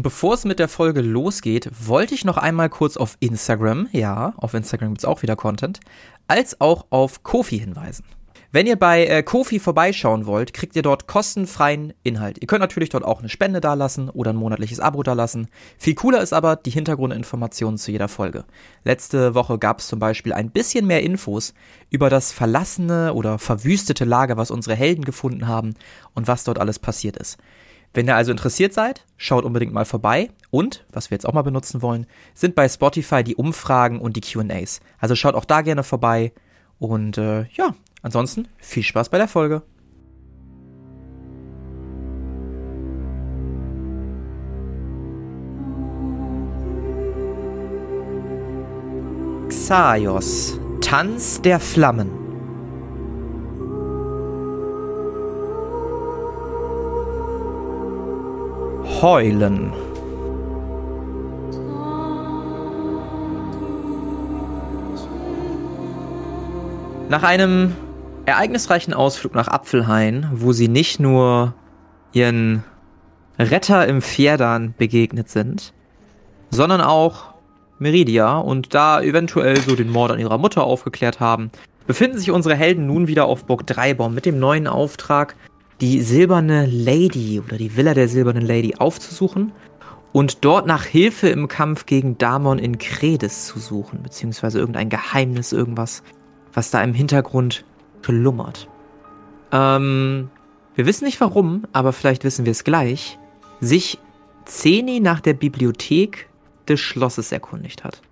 Und bevor es mit der Folge losgeht, wollte ich noch einmal kurz auf Instagram, ja, auf Instagram gibt es auch wieder Content, als auch auf Kofi hinweisen. Wenn ihr bei äh, Kofi vorbeischauen wollt, kriegt ihr dort kostenfreien Inhalt. Ihr könnt natürlich dort auch eine Spende dalassen oder ein monatliches Abo dalassen. Viel cooler ist aber die Hintergrundinformationen zu jeder Folge. Letzte Woche gab es zum Beispiel ein bisschen mehr Infos über das verlassene oder verwüstete Lager, was unsere Helden gefunden haben und was dort alles passiert ist. Wenn ihr also interessiert seid, schaut unbedingt mal vorbei. Und, was wir jetzt auch mal benutzen wollen, sind bei Spotify die Umfragen und die QAs. Also schaut auch da gerne vorbei. Und äh, ja, Ansonsten viel Spaß bei der Folge. Xaios, Tanz der Flammen. Heulen. Nach einem ereignisreichen Ausflug nach Apfelhain, wo sie nicht nur ihren Retter im Pferdan begegnet sind, sondern auch Meridia und da eventuell so den Mord an ihrer Mutter aufgeklärt haben, befinden sich unsere Helden nun wieder auf Burg Dreibaum mit dem neuen Auftrag, die silberne Lady oder die Villa der silbernen Lady aufzusuchen und dort nach Hilfe im Kampf gegen Damon in Kredes zu suchen, beziehungsweise irgendein Geheimnis, irgendwas, was da im Hintergrund schlummert. Ähm, wir wissen nicht warum, aber vielleicht wissen wir es gleich, sich Zeni nach der Bibliothek des Schlosses erkundigt hat.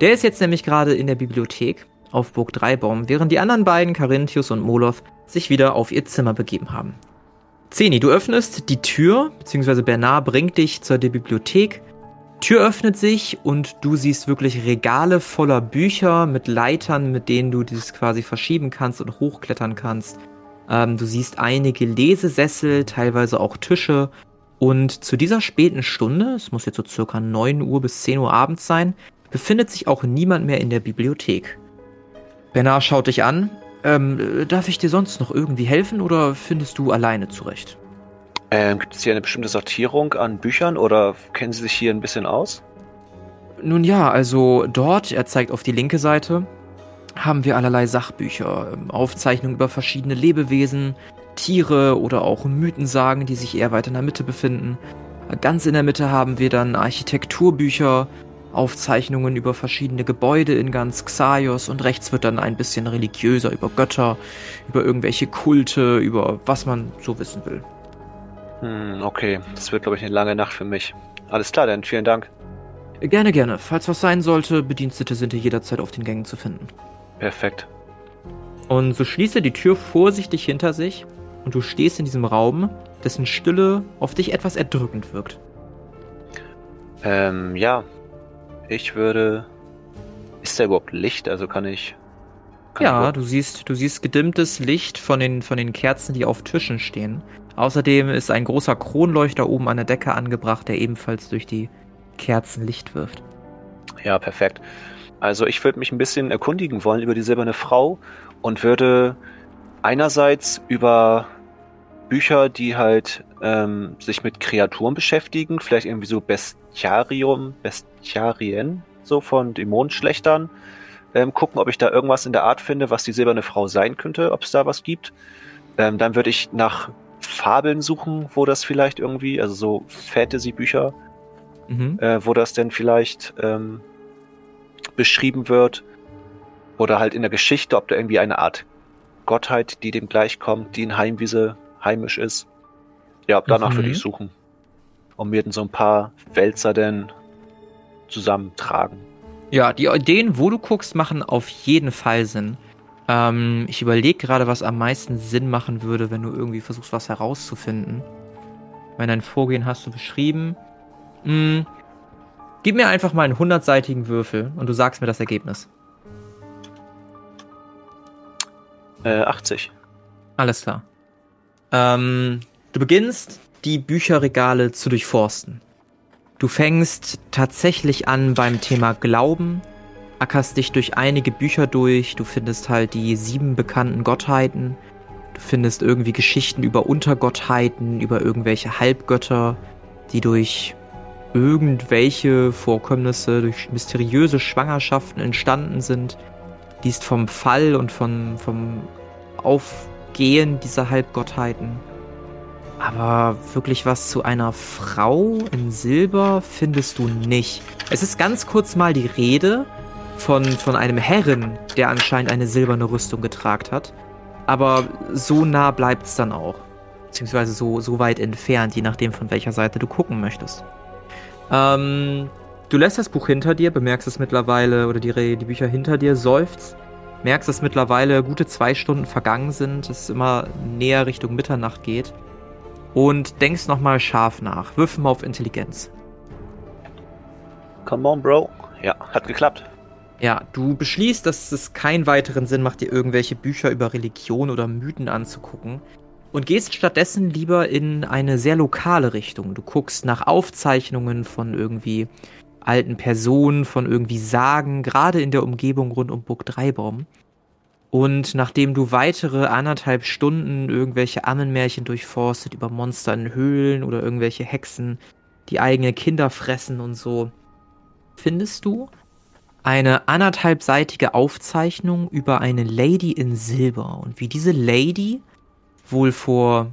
Der ist jetzt nämlich gerade in der Bibliothek auf Burg Dreibaum, während die anderen beiden, Carinthius und Moloth, sich wieder auf ihr Zimmer begeben haben. Zeni, du öffnest die Tür, beziehungsweise Bernard bringt dich zur Bibliothek Tür öffnet sich und du siehst wirklich Regale voller Bücher mit Leitern, mit denen du dieses quasi verschieben kannst und hochklettern kannst. Ähm, du siehst einige Lesesessel, teilweise auch Tische. Und zu dieser späten Stunde, es muss jetzt so circa 9 Uhr bis 10 Uhr abends sein, befindet sich auch niemand mehr in der Bibliothek. Bernard schaut dich an. Ähm, darf ich dir sonst noch irgendwie helfen oder findest du alleine zurecht? Ähm, gibt es hier eine bestimmte Sortierung an Büchern oder kennen Sie sich hier ein bisschen aus? Nun ja, also dort, er zeigt auf die linke Seite, haben wir allerlei Sachbücher, ähm, Aufzeichnungen über verschiedene Lebewesen, Tiere oder auch Mythensagen, die sich eher weiter in der Mitte befinden. Ganz in der Mitte haben wir dann Architekturbücher, Aufzeichnungen über verschiedene Gebäude in ganz Xaios und rechts wird dann ein bisschen religiöser über Götter, über irgendwelche Kulte, über was man so wissen will. Hm, okay. Das wird, glaube ich, eine lange Nacht für mich. Alles klar, dann vielen Dank. Gerne, gerne. Falls was sein sollte, Bedienstete sind hier jederzeit auf den Gängen zu finden. Perfekt. Und so schließt er die Tür vorsichtig hinter sich und du stehst in diesem Raum, dessen Stille auf dich etwas erdrückend wirkt. Ähm, ja. Ich würde. Ist da überhaupt Licht? Also kann ich. Kann ja, ich du siehst, du siehst gedimmtes Licht von den, von den Kerzen, die auf Tischen stehen. Außerdem ist ein großer Kronleuchter oben an der Decke angebracht, der ebenfalls durch die Kerzen Licht wirft. Ja, perfekt. Also ich würde mich ein bisschen erkundigen wollen über die silberne Frau und würde einerseits über Bücher, die halt ähm, sich mit Kreaturen beschäftigen, vielleicht irgendwie so Bestiarium, Bestiarien, so von Dämonenschlechtern, ähm, gucken, ob ich da irgendwas in der Art finde, was die silberne Frau sein könnte, ob es da was gibt. Ähm, dann würde ich nach Fabeln suchen, wo das vielleicht irgendwie, also so Fantasy-Bücher, mhm. äh, wo das denn vielleicht ähm, beschrieben wird. Oder halt in der Geschichte, ob da irgendwie eine Art Gottheit, die dem gleichkommt, die in Heimwiese heimisch ist. Ja, danach mhm. würde ich suchen. Und dann so ein paar Wälzer denn zusammentragen. Ja, die Ideen, wo du guckst, machen auf jeden Fall Sinn. Ähm, ich überlege gerade, was am meisten Sinn machen würde, wenn du irgendwie versuchst, was herauszufinden. Wenn dein Vorgehen hast du beschrieben. Hm, gib mir einfach mal einen hundertseitigen Würfel und du sagst mir das Ergebnis. Äh, 80. Alles klar. Ähm, du beginnst, die Bücherregale zu durchforsten. Du fängst tatsächlich an beim Thema Glauben, ackerst dich durch einige Bücher durch, du findest halt die sieben bekannten Gottheiten, du findest irgendwie Geschichten über Untergottheiten, über irgendwelche Halbgötter, die durch irgendwelche Vorkommnisse durch mysteriöse Schwangerschaften entstanden sind. Liest vom Fall und von, vom Aufgehen dieser Halbgottheiten. Aber wirklich was zu einer Frau in Silber findest du nicht. Es ist ganz kurz mal die Rede von, von einem Herren, der anscheinend eine silberne Rüstung getragen hat. Aber so nah bleibt es dann auch. Beziehungsweise so, so weit entfernt, je nachdem von welcher Seite du gucken möchtest. Ähm, du lässt das Buch hinter dir, bemerkst es mittlerweile, oder die, die Bücher hinter dir, seufzt, merkst, dass mittlerweile gute zwei Stunden vergangen sind, es immer näher Richtung Mitternacht geht und denkst nochmal scharf nach. Würfel mal auf Intelligenz. Come on, Bro. Ja, hat geklappt. Ja, du beschließt, dass es keinen weiteren Sinn macht, dir irgendwelche Bücher über Religion oder Mythen anzugucken und gehst stattdessen lieber in eine sehr lokale Richtung. Du guckst nach Aufzeichnungen von irgendwie alten Personen, von irgendwie Sagen, gerade in der Umgebung rund um Burg Dreibaum. Und nachdem du weitere anderthalb Stunden irgendwelche Ammenmärchen durchforstet über Monster in Höhlen oder irgendwelche Hexen, die eigene Kinder fressen und so, findest du eine anderthalbseitige Aufzeichnung über eine Lady in Silber und wie diese Lady wohl vor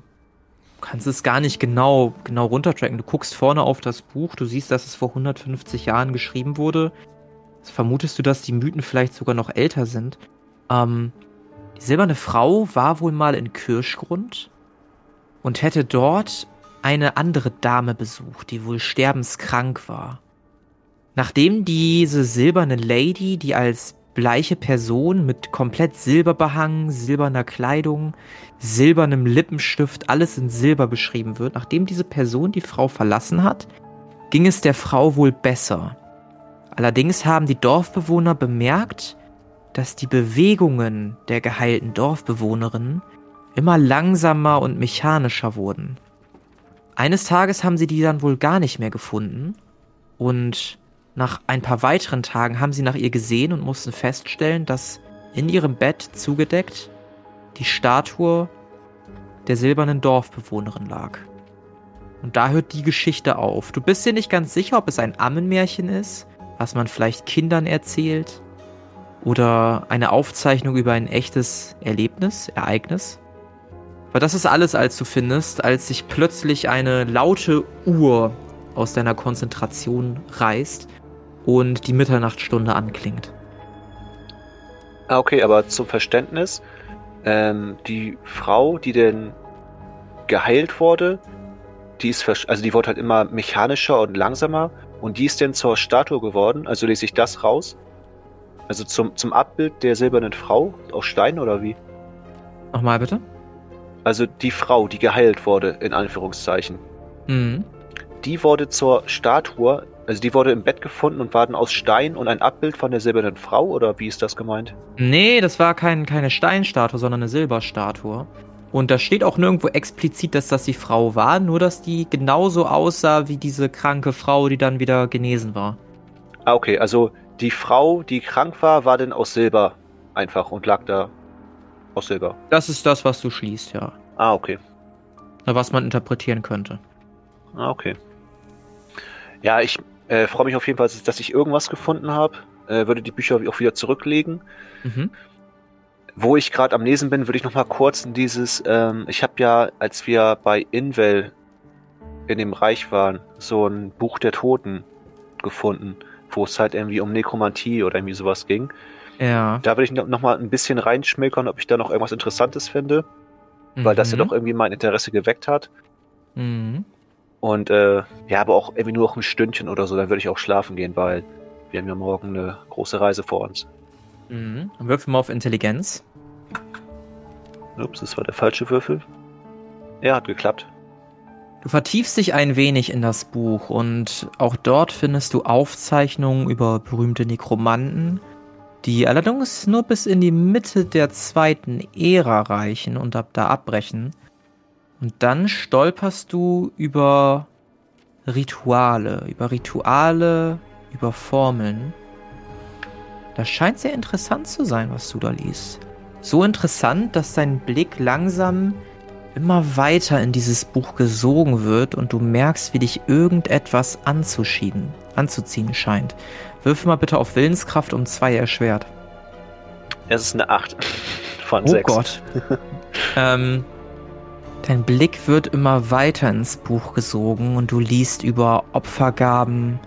kannst es gar nicht genau genau runtertracken. Du guckst vorne auf das Buch, du siehst, dass es vor 150 Jahren geschrieben wurde. vermutest du, dass die Mythen vielleicht sogar noch älter sind. Ähm, die silberne Frau war wohl mal in Kirschgrund und hätte dort eine andere Dame besucht, die wohl sterbenskrank war. Nachdem diese silberne Lady, die als bleiche Person mit komplett Silber behangen, silberner Kleidung, silbernem Lippenstift, alles in Silber beschrieben wird, nachdem diese Person die Frau verlassen hat, ging es der Frau wohl besser. Allerdings haben die Dorfbewohner bemerkt, dass die Bewegungen der geheilten Dorfbewohnerin immer langsamer und mechanischer wurden. Eines Tages haben sie die dann wohl gar nicht mehr gefunden und nach ein paar weiteren Tagen haben sie nach ihr gesehen und mussten feststellen, dass in ihrem Bett zugedeckt die Statue der silbernen Dorfbewohnerin lag. Und da hört die Geschichte auf. Du bist dir nicht ganz sicher, ob es ein Ammenmärchen ist, was man vielleicht Kindern erzählt, oder eine Aufzeichnung über ein echtes Erlebnis, Ereignis. Aber das ist alles, als du findest, als sich plötzlich eine laute Uhr aus deiner Konzentration reißt und die Mitternachtsstunde anklingt. Ah, okay, aber zum Verständnis, ähm, die Frau, die denn geheilt wurde, die ist, also die wurde halt immer mechanischer und langsamer und die ist denn zur Statue geworden, also lese ich das raus. Also zum, zum Abbild der silbernen Frau aus Stein oder wie? Nochmal bitte? Also die Frau, die geheilt wurde, in Anführungszeichen. Mhm. Die wurde zur Statue, also die wurde im Bett gefunden und war dann aus Stein und ein Abbild von der silbernen Frau oder wie ist das gemeint? Nee, das war kein, keine Steinstatue, sondern eine Silberstatue. Und da steht auch nirgendwo explizit, dass das die Frau war, nur dass die genauso aussah wie diese kranke Frau, die dann wieder genesen war. Ah, okay, also die Frau, die krank war, war denn aus Silber einfach und lag da aus Silber. Das ist das, was du schließt, ja. Ah, okay. Was man interpretieren könnte. Ah, okay. Ja, ich äh, freue mich auf jeden Fall, dass ich irgendwas gefunden habe. Äh, würde die Bücher auch wieder zurücklegen. Mhm. Wo ich gerade am Lesen bin, würde ich noch mal kurz in dieses. Ähm, ich habe ja, als wir bei Invel in dem Reich waren, so ein Buch der Toten gefunden wo es halt irgendwie um Nekromantie oder irgendwie sowas ging. Ja. Da würde ich noch mal ein bisschen reinschmökern, ob ich da noch irgendwas Interessantes finde, mhm. weil das ja mhm. doch irgendwie mein Interesse geweckt hat. Mhm. Und äh, ja, aber auch irgendwie nur noch ein Stündchen oder so, dann würde ich auch schlafen gehen, weil wir haben ja morgen eine große Reise vor uns. Mhm. Würfel mal auf Intelligenz. Ups, das war der falsche Würfel. Er hat geklappt. Du vertiefst dich ein wenig in das Buch und auch dort findest du Aufzeichnungen über berühmte Nekromanten, die allerdings nur bis in die Mitte der zweiten Ära reichen und ab da abbrechen. Und dann stolperst du über Rituale, über Rituale, über Formeln. Das scheint sehr interessant zu sein, was du da liest. So interessant, dass dein Blick langsam immer weiter in dieses Buch gesogen wird und du merkst, wie dich irgendetwas anzuschieden, anzuziehen scheint. Wirf mal bitte auf Willenskraft um zwei erschwert. Es ist eine 8 von oh 6. Gott. ähm, dein Blick wird immer weiter ins Buch gesogen und du liest über Opfergaben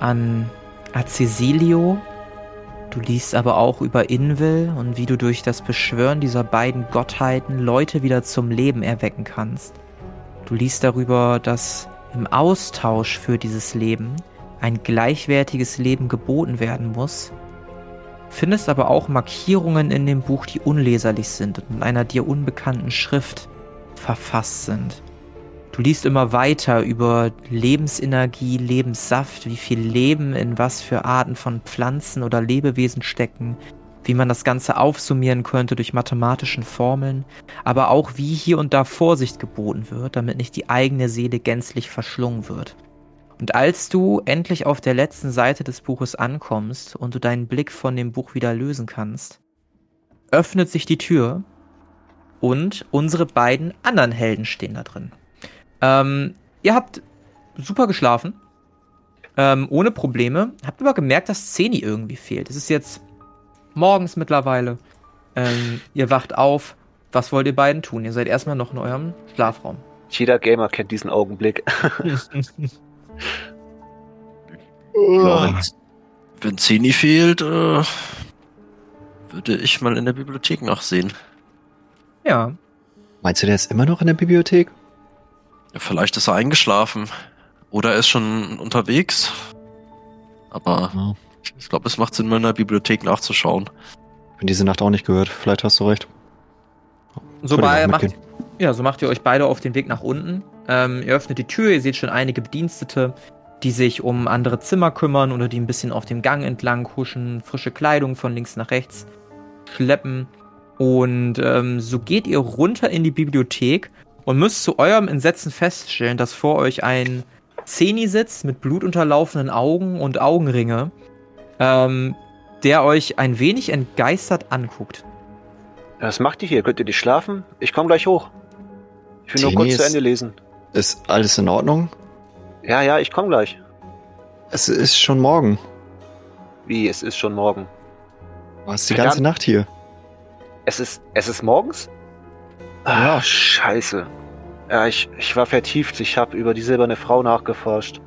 an Acesilio. Du liest aber auch über Invel und wie du durch das Beschwören dieser beiden Gottheiten Leute wieder zum Leben erwecken kannst. Du liest darüber, dass im Austausch für dieses Leben ein gleichwertiges Leben geboten werden muss findest aber auch Markierungen in dem Buch, die unleserlich sind und in einer dir unbekannten Schrift verfasst sind. Du liest immer weiter über Lebensenergie, Lebenssaft, wie viel Leben in was für Arten von Pflanzen oder Lebewesen stecken, wie man das Ganze aufsummieren könnte durch mathematischen Formeln, aber auch wie hier und da Vorsicht geboten wird, damit nicht die eigene Seele gänzlich verschlungen wird. Und als du endlich auf der letzten Seite des Buches ankommst und du deinen Blick von dem Buch wieder lösen kannst, öffnet sich die Tür und unsere beiden anderen Helden stehen da drin. Ähm, ihr habt super geschlafen, ähm, ohne Probleme, habt aber gemerkt, dass Zeni irgendwie fehlt. Es ist jetzt morgens mittlerweile. Ähm, ihr wacht auf. Was wollt ihr beiden tun? Ihr seid erstmal noch in eurem Schlafraum. Jeder Gamer kennt diesen Augenblick. Ja, wenn, wenn Zeni fehlt, äh, würde ich mal in der Bibliothek nachsehen. Ja. Meinst du, der ist immer noch in der Bibliothek? Vielleicht ist er eingeschlafen. Oder er ist schon unterwegs. Aber Ja. ich glaube, es macht Sinn, mal in der Bibliothek nachzuschauen. Bin diese Nacht auch nicht gehört. Vielleicht hast du recht. So, macht, ja, so macht ihr euch beide auf den Weg nach unten. Ähm, ihr öffnet die Tür, ihr seht schon einige Bedienstete, die sich um andere Zimmer kümmern oder die ein bisschen auf dem Gang entlang huschen, frische Kleidung von links nach rechts schleppen. Und ähm, so geht ihr runter in die Bibliothek und müsst zu eurem Entsetzen feststellen, dass vor euch ein Zeni sitzt mit blutunterlaufenden Augen und Augenringe, ähm, der euch ein wenig entgeistert anguckt. Was macht ihr hier? Könnt ihr nicht schlafen? Ich komme gleich hoch. Ich will nur Tini kurz zu ist- Ende lesen. Ist alles in Ordnung? Ja, ja, ich komme gleich. Es ist schon morgen. Wie, es ist schon morgen. Du warst die ganze Nacht hier. Es ist, es ist morgens? Ah, scheiße. Ja, ich, ich war vertieft. Ich habe über die silberne Frau nachgeforscht.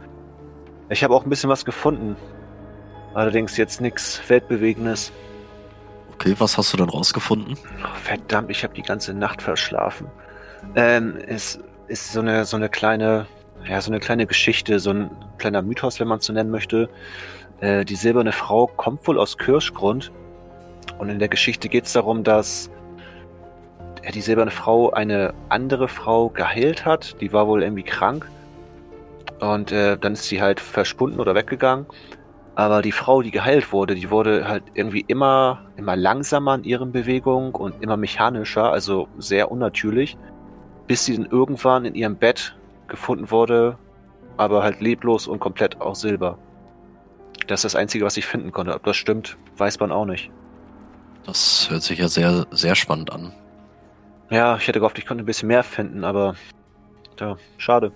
Ich habe auch ein bisschen was gefunden. Allerdings jetzt nichts Weltbewegendes. Okay, was hast du denn rausgefunden? Oh, verdammt, ich habe die ganze Nacht verschlafen. Ähm, es ist so eine, so eine kleine, ja, so eine kleine Geschichte, so ein kleiner Mythos, wenn man es so nennen möchte. Äh, die silberne Frau kommt wohl aus Kirschgrund. Und in der Geschichte geht es darum, dass ja, die silberne Frau eine andere Frau geheilt hat. Die war wohl irgendwie krank. Und äh, dann ist sie halt verschwunden oder weggegangen. Aber die Frau, die geheilt wurde, die wurde halt irgendwie immer, immer langsamer in ihren Bewegungen und immer mechanischer, also sehr unnatürlich, bis sie dann irgendwann in ihrem Bett gefunden wurde, aber halt leblos und komplett aus Silber. Das ist das Einzige, was ich finden konnte. Ob das stimmt, weiß man auch nicht. Das hört sich ja sehr, sehr spannend an. Ja, ich hätte gehofft, ich konnte ein bisschen mehr finden, aber ja, schade.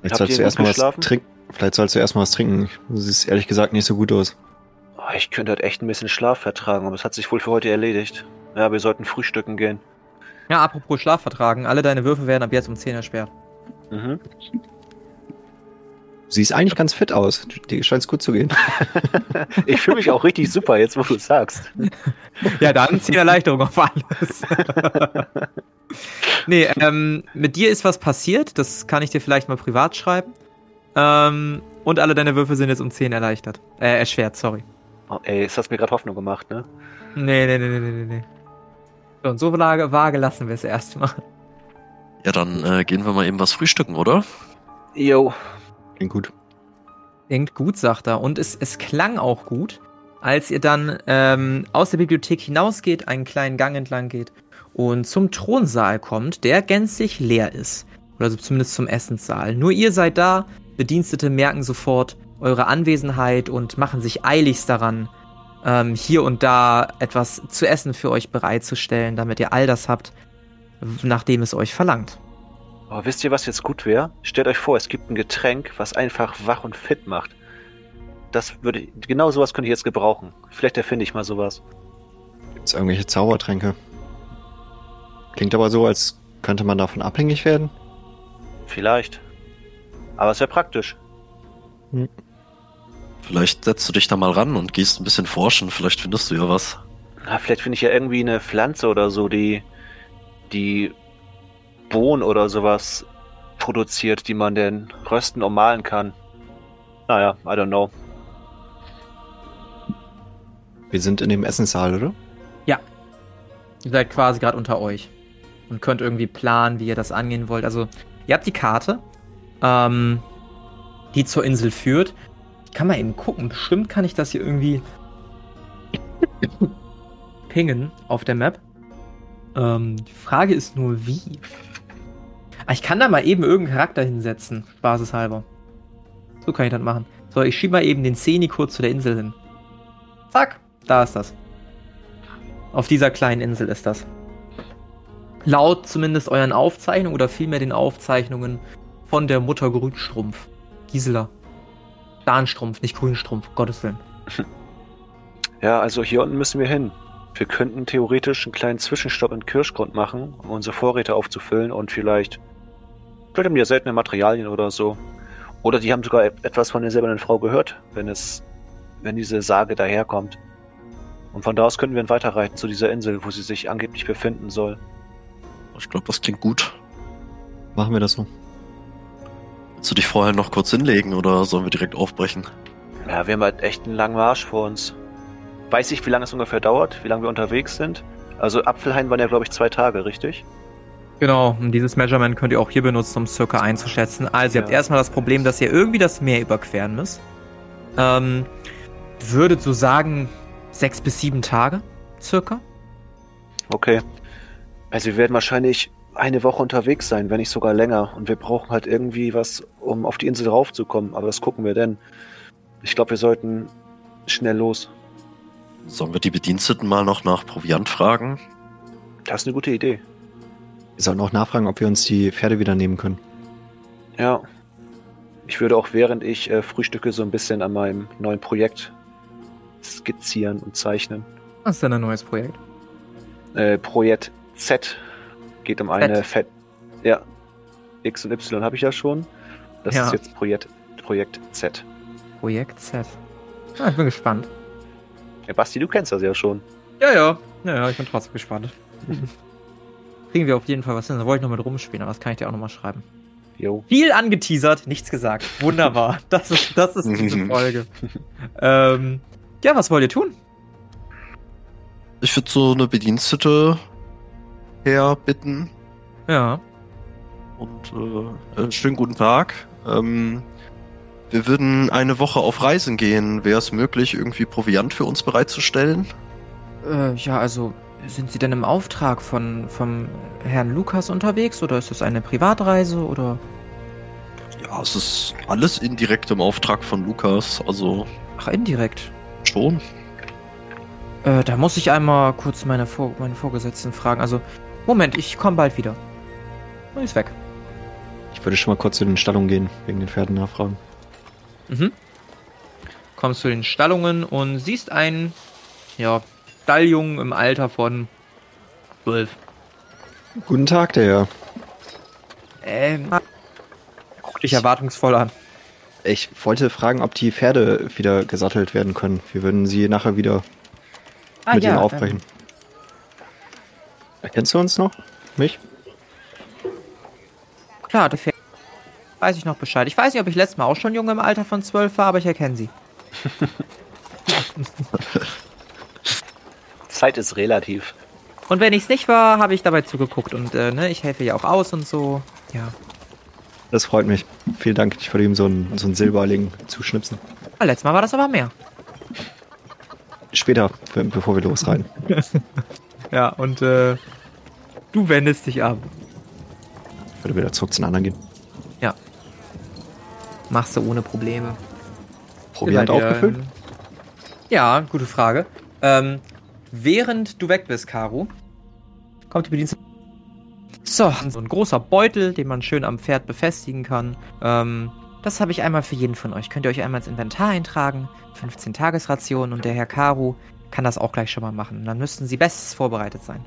Vielleicht Habt sollst du gut erstmal was trinken. Vielleicht sollst du erstmal was trinken. Du siehst ehrlich gesagt nicht so gut aus. Oh, ich könnte halt echt ein bisschen Schlaf vertragen, aber es hat sich wohl für heute erledigt. Ja, wir sollten frühstücken gehen. Ja, apropos Schlaf vertragen, alle deine Würfe werden ab jetzt um 10 ersperrt. Mhm. Siehst eigentlich ganz fit aus. Dir scheint es gut zu gehen. Ich fühle mich auch richtig super, jetzt wo du es sagst. Ja, dann 10 Erleichterung auf alles. nee, ähm, mit dir ist was passiert, das kann ich dir vielleicht mal privat schreiben. Ähm, und alle deine Würfe sind jetzt um 10 erleichtert. Äh, erschwert, sorry. Oh, ey, es hast mir gerade Hoffnung gemacht, ne? Nee, nee, nee, nee, nee, nee, nee. So, und so vage, vage lassen wir es erstmal. Ja, dann äh, gehen wir mal eben was frühstücken, oder? Jo. Klingt gut. Klingt gut, sagt er. Und es, es klang auch gut, als ihr dann ähm, aus der Bibliothek hinausgeht, einen kleinen Gang entlang geht und zum Thronsaal kommt, der gänzlich leer ist. Oder so zumindest zum Essenssaal. Nur ihr seid da, Bedienstete merken sofort eure Anwesenheit und machen sich eiligst daran, ähm, hier und da etwas zu essen für euch bereitzustellen, damit ihr all das habt, nachdem es euch verlangt. Aber wisst ihr, was jetzt gut wäre? Stellt euch vor, es gibt ein Getränk, was einfach wach und fit macht. Das würde ich, genau sowas könnte ich jetzt gebrauchen. Vielleicht erfinde ich mal sowas. Gibt's irgendwelche Zaubertränke? Klingt aber so, als könnte man davon abhängig werden. Vielleicht. Aber es wäre praktisch. Vielleicht setzt du dich da mal ran und gehst ein bisschen forschen. Vielleicht findest du ja was. Na, vielleicht finde ich ja irgendwie eine Pflanze oder so, die die Bohnen oder sowas produziert, die man denn rösten und mahlen kann. Naja, I don't know. Wir sind in dem Essenssaal, oder? Ihr seid quasi gerade unter euch und könnt irgendwie planen, wie ihr das angehen wollt. Also, ihr habt die Karte, ähm, die zur Insel führt. Ich kann mal eben gucken. Bestimmt kann ich das hier irgendwie pingen auf der Map. Ähm, die Frage ist nur, wie. Ah, ich kann da mal eben irgendeinen Charakter hinsetzen, spaßeshalber. So kann ich das machen. So, ich schiebe mal eben den Zeni kurz zu der Insel hin. Zack, da ist das. Auf dieser kleinen Insel ist das. Laut zumindest euren Aufzeichnungen oder vielmehr den Aufzeichnungen von der Mutter Grünstrumpf. Gisela. Darnstrumpf, nicht Grünstrumpf, Gottes Willen. Ja, also hier unten müssen wir hin. Wir könnten theoretisch einen kleinen Zwischenstopp in Kirschgrund machen, um unsere Vorräte aufzufüllen und vielleicht. Vielleicht haben die ja seltene Materialien oder so. Oder die haben sogar et- etwas von der silbernen Frau gehört, wenn es. wenn diese Sage daherkommt. Und von da aus könnten wir dann weiterreiten zu dieser Insel, wo sie sich angeblich befinden soll. Ich glaube, das klingt gut. Machen wir das so. Willst du dich vorher noch kurz hinlegen oder sollen wir direkt aufbrechen? Ja, wir haben halt echt einen langen Marsch vor uns. Weiß ich, wie lange es ungefähr dauert, wie lange wir unterwegs sind? Also Apfelhain waren ja, glaube ich, zwei Tage, richtig? Genau, und dieses Measurement könnt ihr auch hier benutzen, um es circa einzuschätzen. Also, ihr habt Ja. erstmal das Problem, dass ihr irgendwie das Meer überqueren müsst. Ähm, würdet so sagen, sechs bis sieben Tage, circa. Okay. Also wir werden wahrscheinlich eine Woche unterwegs sein, wenn nicht sogar länger. Und wir brauchen halt irgendwie was, um auf die Insel raufzukommen. Aber das gucken wir denn. Ich glaube, wir sollten schnell los. Sollen wir die Bediensteten mal noch nach Proviant fragen? Das ist eine gute Idee. Wir sollten auch nachfragen, ob wir uns die Pferde wieder nehmen können. Ja. Ich würde auch während ich äh, frühstücke so ein bisschen an meinem neuen Projekt skizzieren und zeichnen. Was ist denn ein neues Projekt? Äh, Projekt Z geht um eine. Fett. Ja. X und Y habe ich ja schon. Das Ja. ist jetzt Projekt, Projekt Z. Projekt Z. Ah, ich bin gespannt. Ja, Basti, du kennst das ja schon. Ja, ja. Ja, ja, ich bin trotzdem gespannt. Kriegen wir auf jeden Fall was hin. Da wollte ich noch mit rumspielen, aber das kann ich dir auch nochmal schreiben. Jo. Viel angeteasert, nichts gesagt. Wunderbar. Das ist, das ist diese Folge. ähm, ja, was wollt ihr tun? Ich würde so eine Bedienstete herbitten Ja. und äh, schönen guten Tag. Ähm, wir würden eine Woche auf Reisen gehen. Wäre es möglich, irgendwie Proviant für uns bereitzustellen? Äh, ja, also sind Sie denn im Auftrag von vom Herrn Lukas unterwegs oder ist das eine Privatreise oder? Ja, es ist alles indirekt im Auftrag von Lukas, also Ach, indirekt. schon. Äh, da muss ich einmal kurz meine, Vor meine Vorgesetzten fragen. Also, Moment, ich komme bald wieder. Und ist weg. Ich würde schon mal kurz zu den Stallungen gehen, wegen den Pferden nachfragen. Mhm. Kommst zu den Stallungen und siehst einen, ja, Stalljungen im Alter von zwölf. Guten Tag, der Herr. Ähm, guck dich erwartungsvoll an. Ich wollte fragen, ob die Pferde wieder gesattelt werden können. Wir würden sie nachher wieder Ah, mit ja, ihnen aufbrechen. Erkennst du uns noch? Mich? Klar, der Pferd. Weiß ich noch Bescheid. Ich weiß nicht, ob ich letztes Mal auch schon jung im Alter von zwölf war, aber ich erkenne sie. Zeit ist relativ. Und wenn ich es nicht war, habe ich dabei zugeguckt und äh, ne, ich helfe ja auch aus und so. Ja. Das freut mich. Vielen Dank. Ich würde ihm so einen, so einen Silberling zuschnipsen. Ah, letztes Mal war das aber mehr. Später, be- bevor wir losreiten. Ja, und äh, du wendest dich ab. Ich würde wieder zurück zu den anderen gehen. Machst du ohne Probleme. Proviant aufgefüllt? Ja, gute Frage. Ähm, während du weg bist, Karu, kommt die Bedienstete. So, so ein großer Beutel, den man schön am Pferd befestigen kann. Ähm, das habe ich einmal für jeden von euch. Könnt ihr euch einmal ins Inventar eintragen. 15 Tagesrationen und der Herr Karu kann das auch gleich schon mal machen. Dann müssten sie bestens vorbereitet sein.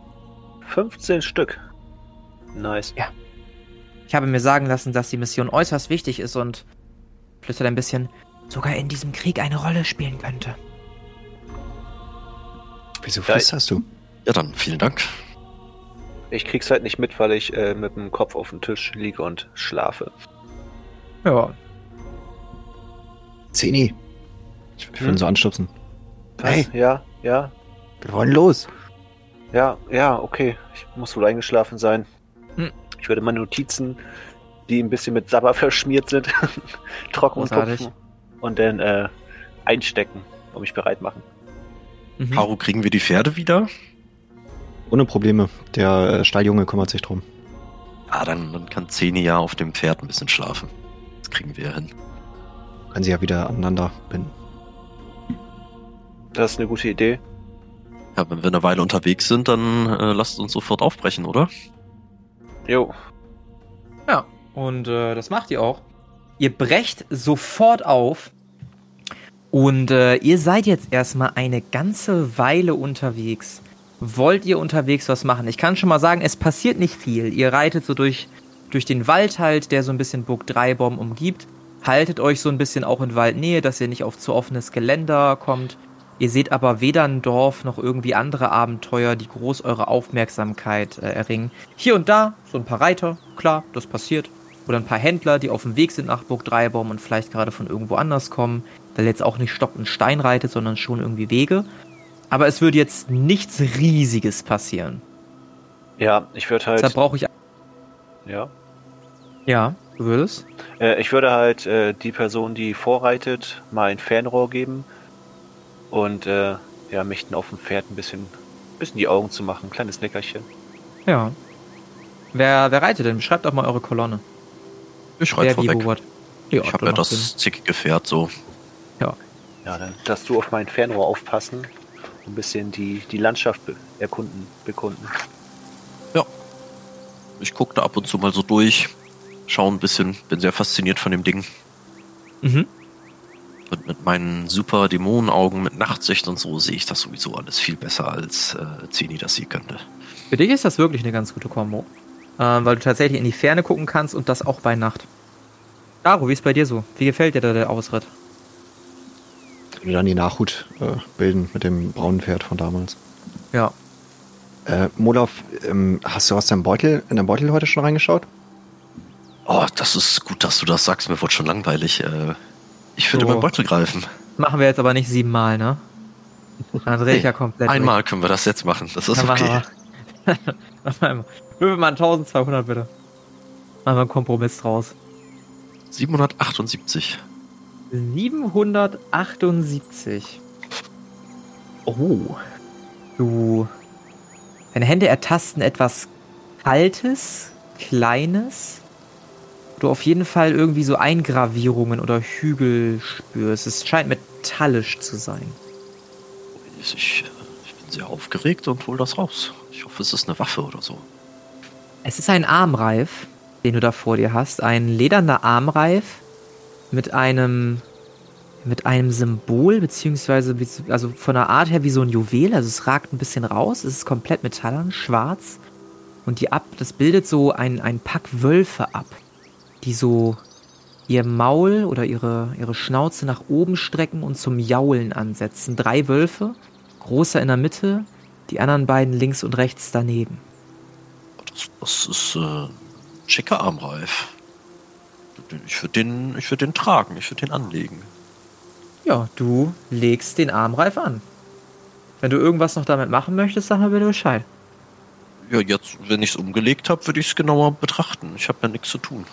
15 Stück. Nice. Ja. Ich habe mir sagen lassen, dass die Mission äußerst wichtig ist und flüstert ein bisschen, sogar in diesem Krieg eine Rolle spielen könnte. Wieso Ja, flüsterst du? Ja, dann vielen Dank. Ich krieg's halt nicht mit, weil ich äh, mit dem Kopf auf dem Tisch liege und schlafe. Ja, Zeni. Ich, ich will Hm? ihn so anstupsen. Was? Hey. Ja, ja, Wir wollen los. ja, ja, okay. Ich muss wohl eingeschlafen sein. Hm. Ich würde meine Notizen, die ein bisschen mit Sabber verschmiert sind, trocken Großartig. tupfen und dann äh, einstecken und mich bereit machen. Mhm. Haru, kriegen wir die Pferde wieder? Ohne Probleme. Der äh, Stalljunge kümmert sich drum. Ah, dann, dann kann Zeni ja auf dem Pferd ein bisschen schlafen. Das kriegen wir hin. Können sie ja wieder aneinander binden. Das ist eine gute Idee. Ja, wenn wir eine Weile unterwegs sind, dann äh, lasst uns sofort aufbrechen, oder? Jo, Ja, und äh, das macht ihr auch. Ihr brecht sofort auf und äh, ihr seid jetzt erstmal eine ganze Weile unterwegs. Wollt ihr unterwegs was machen? Ich kann schon mal sagen, es passiert nicht viel. Ihr reitet so durch, durch den Wald halt, der so ein bisschen Burg Dreibom umgibt. Haltet euch so ein bisschen auch in Waldnähe, dass ihr nicht auf zu offenes Geländer kommt. Ihr seht aber weder ein Dorf noch irgendwie andere Abenteuer, die groß eure Aufmerksamkeit äh, erringen. Hier und da so ein paar Reiter, klar, das passiert. Oder ein paar Händler, die auf dem Weg sind nach Burg Dreibaum und vielleicht gerade von irgendwo anders kommen, weil jetzt auch nicht Stock und Stein reitet, sondern schon irgendwie Wege. Aber es würde jetzt nichts Riesiges passieren. ja, ich würde halt. Deshalb brauche ich. Ja. Ja, du würdest? Äh, ich würde halt äh, die Person, die vorreitet, mal ein Fernrohr geben und äh, ja, mich dann auf dem Pferd ein bisschen, bisschen die Augen zu machen. Ein kleines Leckerchen. Ja. Wer, wer reitet denn? Beschreibt doch mal eure Kolonne. Ich reite vorweg. wo, was. Ja, ich habe ja das zickige Pferd so. Ja, dann darfst du auf mein Fernrohr aufpassen. Ein bisschen die, die Landschaft be erkunden, bekunden. Ich gucke da ab und zu mal so durch, schaue ein bisschen, bin sehr fasziniert von dem Ding. Mhm. Und mit meinen super Dämonenaugen mit Nachtsicht und so sehe ich das sowieso alles viel besser als äh, Zeni das sie könnte. Für dich ist das wirklich eine ganz gute Kombo. Ähm, weil du tatsächlich in die Ferne gucken kannst und das auch bei Nacht. Caro, wie ist bei dir so? Wie gefällt dir da der Ausritt? Wir dann die Nachhut äh, bilden mit dem braunen Pferd von damals. Ja. Äh, Molov, ähm, hast du aus deinem Beutel, in deinem Beutel heute schon reingeschaut? Oh, das ist gut, dass du das sagst. Mir wurde schon langweilig. Äh, ich würde So. in meinen Beutel greifen. Machen wir jetzt aber nicht siebenmal, ne? Dann drehe ich ja komplett. durch. Einmal können wir das jetzt machen. Das ist Dann okay. Würfel mal 1200 bitte. Machen wir einen Kompromiss draus. 778. 778. Oh. Du. Deine Hände ertasten etwas Kaltes, Kleines. Du auf jeden Fall irgendwie so Eingravierungen oder Hügel spürst. Es scheint metallisch zu sein. Ich, ich bin sehr aufgeregt und hol das raus. Ich hoffe, es ist eine Waffe oder so. Es ist ein Armreif, den du da vor dir hast. Ein lederner Armreif mit einem mit einem Symbol, beziehungsweise also von der Art her wie so ein Juwel. Also es ragt ein bisschen raus. Es ist komplett metallern, schwarz. Und die ab, das bildet so ein, ein Pack Wölfe ab, die so ihr Maul oder ihre, ihre Schnauze nach oben strecken und zum Jaulen ansetzen. Drei Wölfe, großer in der Mitte, die anderen beiden links und rechts daneben. Das, das ist äh, schicker Armreif. Ich würde den, ich würd den tragen, ich würde den anlegen. Ja, du legst den Armreif an. Wenn du irgendwas noch damit machen möchtest, sag mal bitte Bescheid. Ja, jetzt, wenn ich es umgelegt habe, würde ich es genauer betrachten. Ich habe ja nichts zu tun.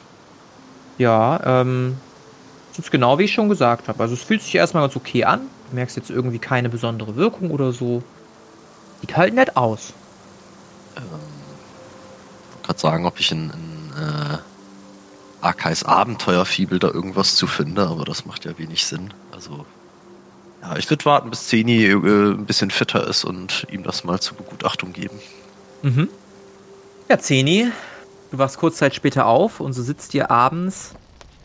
Ja, ähm, das ist genau wie ich schon gesagt habe. Also es fühlt sich erstmal ganz okay an. Du merkst jetzt irgendwie keine besondere Wirkung oder so. Sieht halt nett aus. Ich wollte gerade sagen, ob ich in, in äh, Arkais Abenteuerfibel da irgendwas zu finde, aber das macht ja wenig Sinn. Also, ja, ich würde warten, bis Zeni äh, ein bisschen fitter ist und ihm das mal zur Begutachtung geben. Mhm. Ja, Zeni Du wachst kurz Zeit später auf und so sitzt ihr abends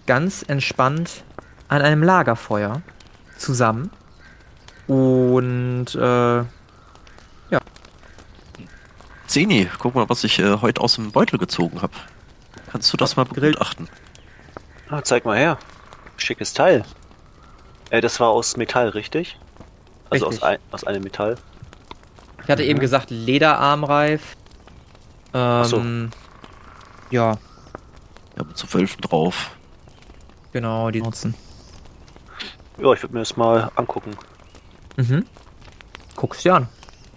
ganz entspannt an einem Lagerfeuer zusammen. Und äh, Zeni, guck mal, was ich äh, heute aus dem Beutel gezogen habe. Kannst du das mal begutachten? Ah, zeig mal her. Schickes Teil. Äh, das war aus Metall, richtig? Also Richtig. Aus, ein, aus einem Metall. ich hatte eben gesagt Lederarmreif. Ähm, so. Ja, Ja, mit so Wölfen drauf. genau, die nutzen. Ja, ich würde mir das mal angucken. Mhm. Guck's dir an.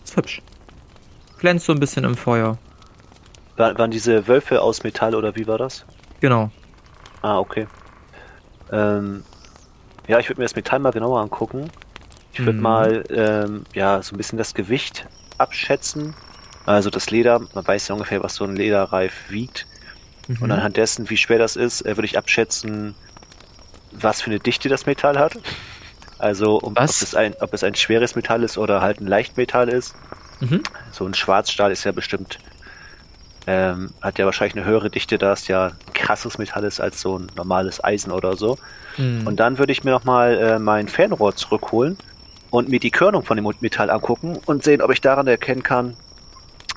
Ist hübsch. Glänzt so ein bisschen im Feuer. War, waren diese Wölfe aus Metall oder wie war das? Genau. Ah, okay. Ähm, ja, ich würde mir das Metall mal genauer angucken. Ich würde Mhm. mal ähm, ja so ein bisschen das Gewicht abschätzen. Also das Leder, man weiß ja ungefähr, was so ein Lederreif wiegt. Mhm. Und anhand dessen, wie schwer das ist, äh, würde ich abschätzen, was für eine Dichte das Metall hat. Also um, ob, es ein, ob es ein schweres Metall ist oder halt ein Leichtmetall ist. Mhm. So ein Schwarzstahl ist ja bestimmt, ähm, hat ja wahrscheinlich eine höhere Dichte, da es ja ein krasses Metall ist als so ein normales Eisen oder so. Mhm. Und dann würde ich mir nochmal äh, mein Fernrohr zurückholen und mir die Körnung von dem Metall angucken und sehen, ob ich daran erkennen kann,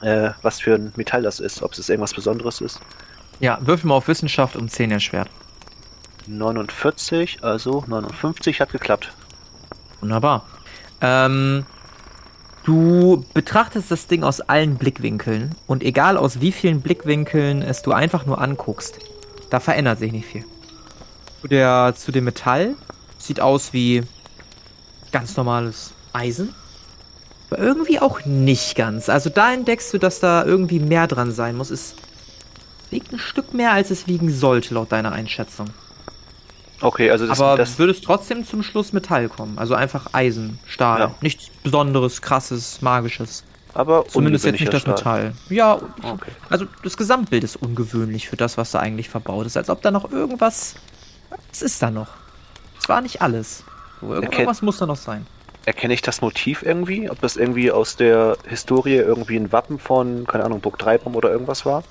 äh, was für ein Metall das ist, ob es irgendwas Besonderes ist. ja, würfel mal auf Wissenschaft um 10 erschwert. 49, also 59 hat geklappt. Wunderbar. Ähm, du betrachtest das Ding aus allen Blickwinkeln und egal aus wie vielen Blickwinkeln es du einfach nur anguckst, da verändert sich nicht viel. Zu, der, zu dem Metall sieht aus wie ganz normales Eisen. Aber irgendwie auch nicht ganz. Also da entdeckst du, dass da irgendwie mehr dran sein muss. Es wiegt ein Stück mehr, als es wiegen sollte, laut deiner Einschätzung. Okay, also das, Aber das würdest trotzdem zum Schluss Metall kommen. Also einfach Eisen, Stahl. Ja. Nichts Besonderes, Krasses, Magisches. aber Zumindest jetzt nicht das Stahl. Metall. Ja, Okay. also das Gesamtbild ist ungewöhnlich für das, was da eigentlich verbaut ist. Als ob da noch irgendwas. Was ist da noch? Es war nicht alles. Irgendwas muss da noch sein. Erkenne ich das Motiv irgendwie? Ob das irgendwie aus der Historie irgendwie ein Wappen von, keine Ahnung, Burg Dreibum oder irgendwas war?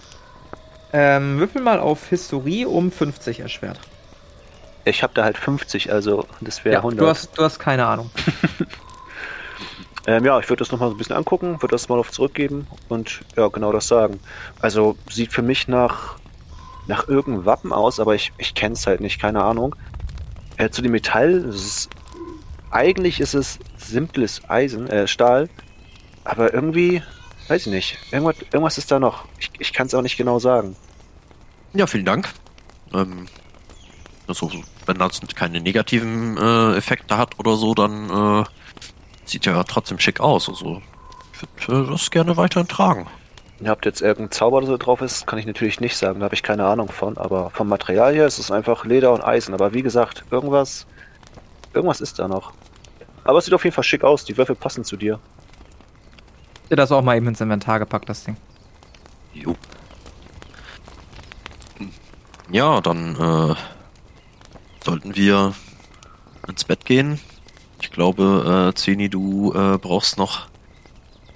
Ähm, würfel mal auf Historie um 50 erschwert. Ich habe da halt 50, also das wäre Ja, 100. du hast, du hast keine Ahnung. Ähm, ja, ich würde das nochmal so ein bisschen angucken, würde das mal auf zurückgeben und ja, genau das sagen. Also sieht für mich nach, nach irgendeinem Wappen aus, aber ich, ich kenne es halt nicht, keine Ahnung. Äh, zu dem Metall, ist, eigentlich ist es simples Eisen, äh, Stahl, aber irgendwie, weiß ich nicht, irgendwas, irgendwas ist da noch. Ich, ich kann es auch nicht genau sagen. Ja, vielen Dank. Ähm, also, wenn das keine negativen äh, Effekte hat oder so, dann äh, sieht ja trotzdem schick aus. Also, ich würde äh, das gerne weiterhin tragen. Ihr habt jetzt irgendein Zauber, der da drauf ist, kann ich natürlich nicht sagen, da habe ich keine Ahnung von, aber vom Material her ist es einfach Leder und Eisen, aber wie gesagt, irgendwas, irgendwas ist da noch. Aber es sieht auf jeden Fall schick aus, die Würfel passen zu dir. Dir das auch mal eben ins Inventar gepackt, das Ding. Jo. Ja, dann äh, sollten wir ins Bett gehen. Ich glaube, äh, Zeni, du äh, brauchst noch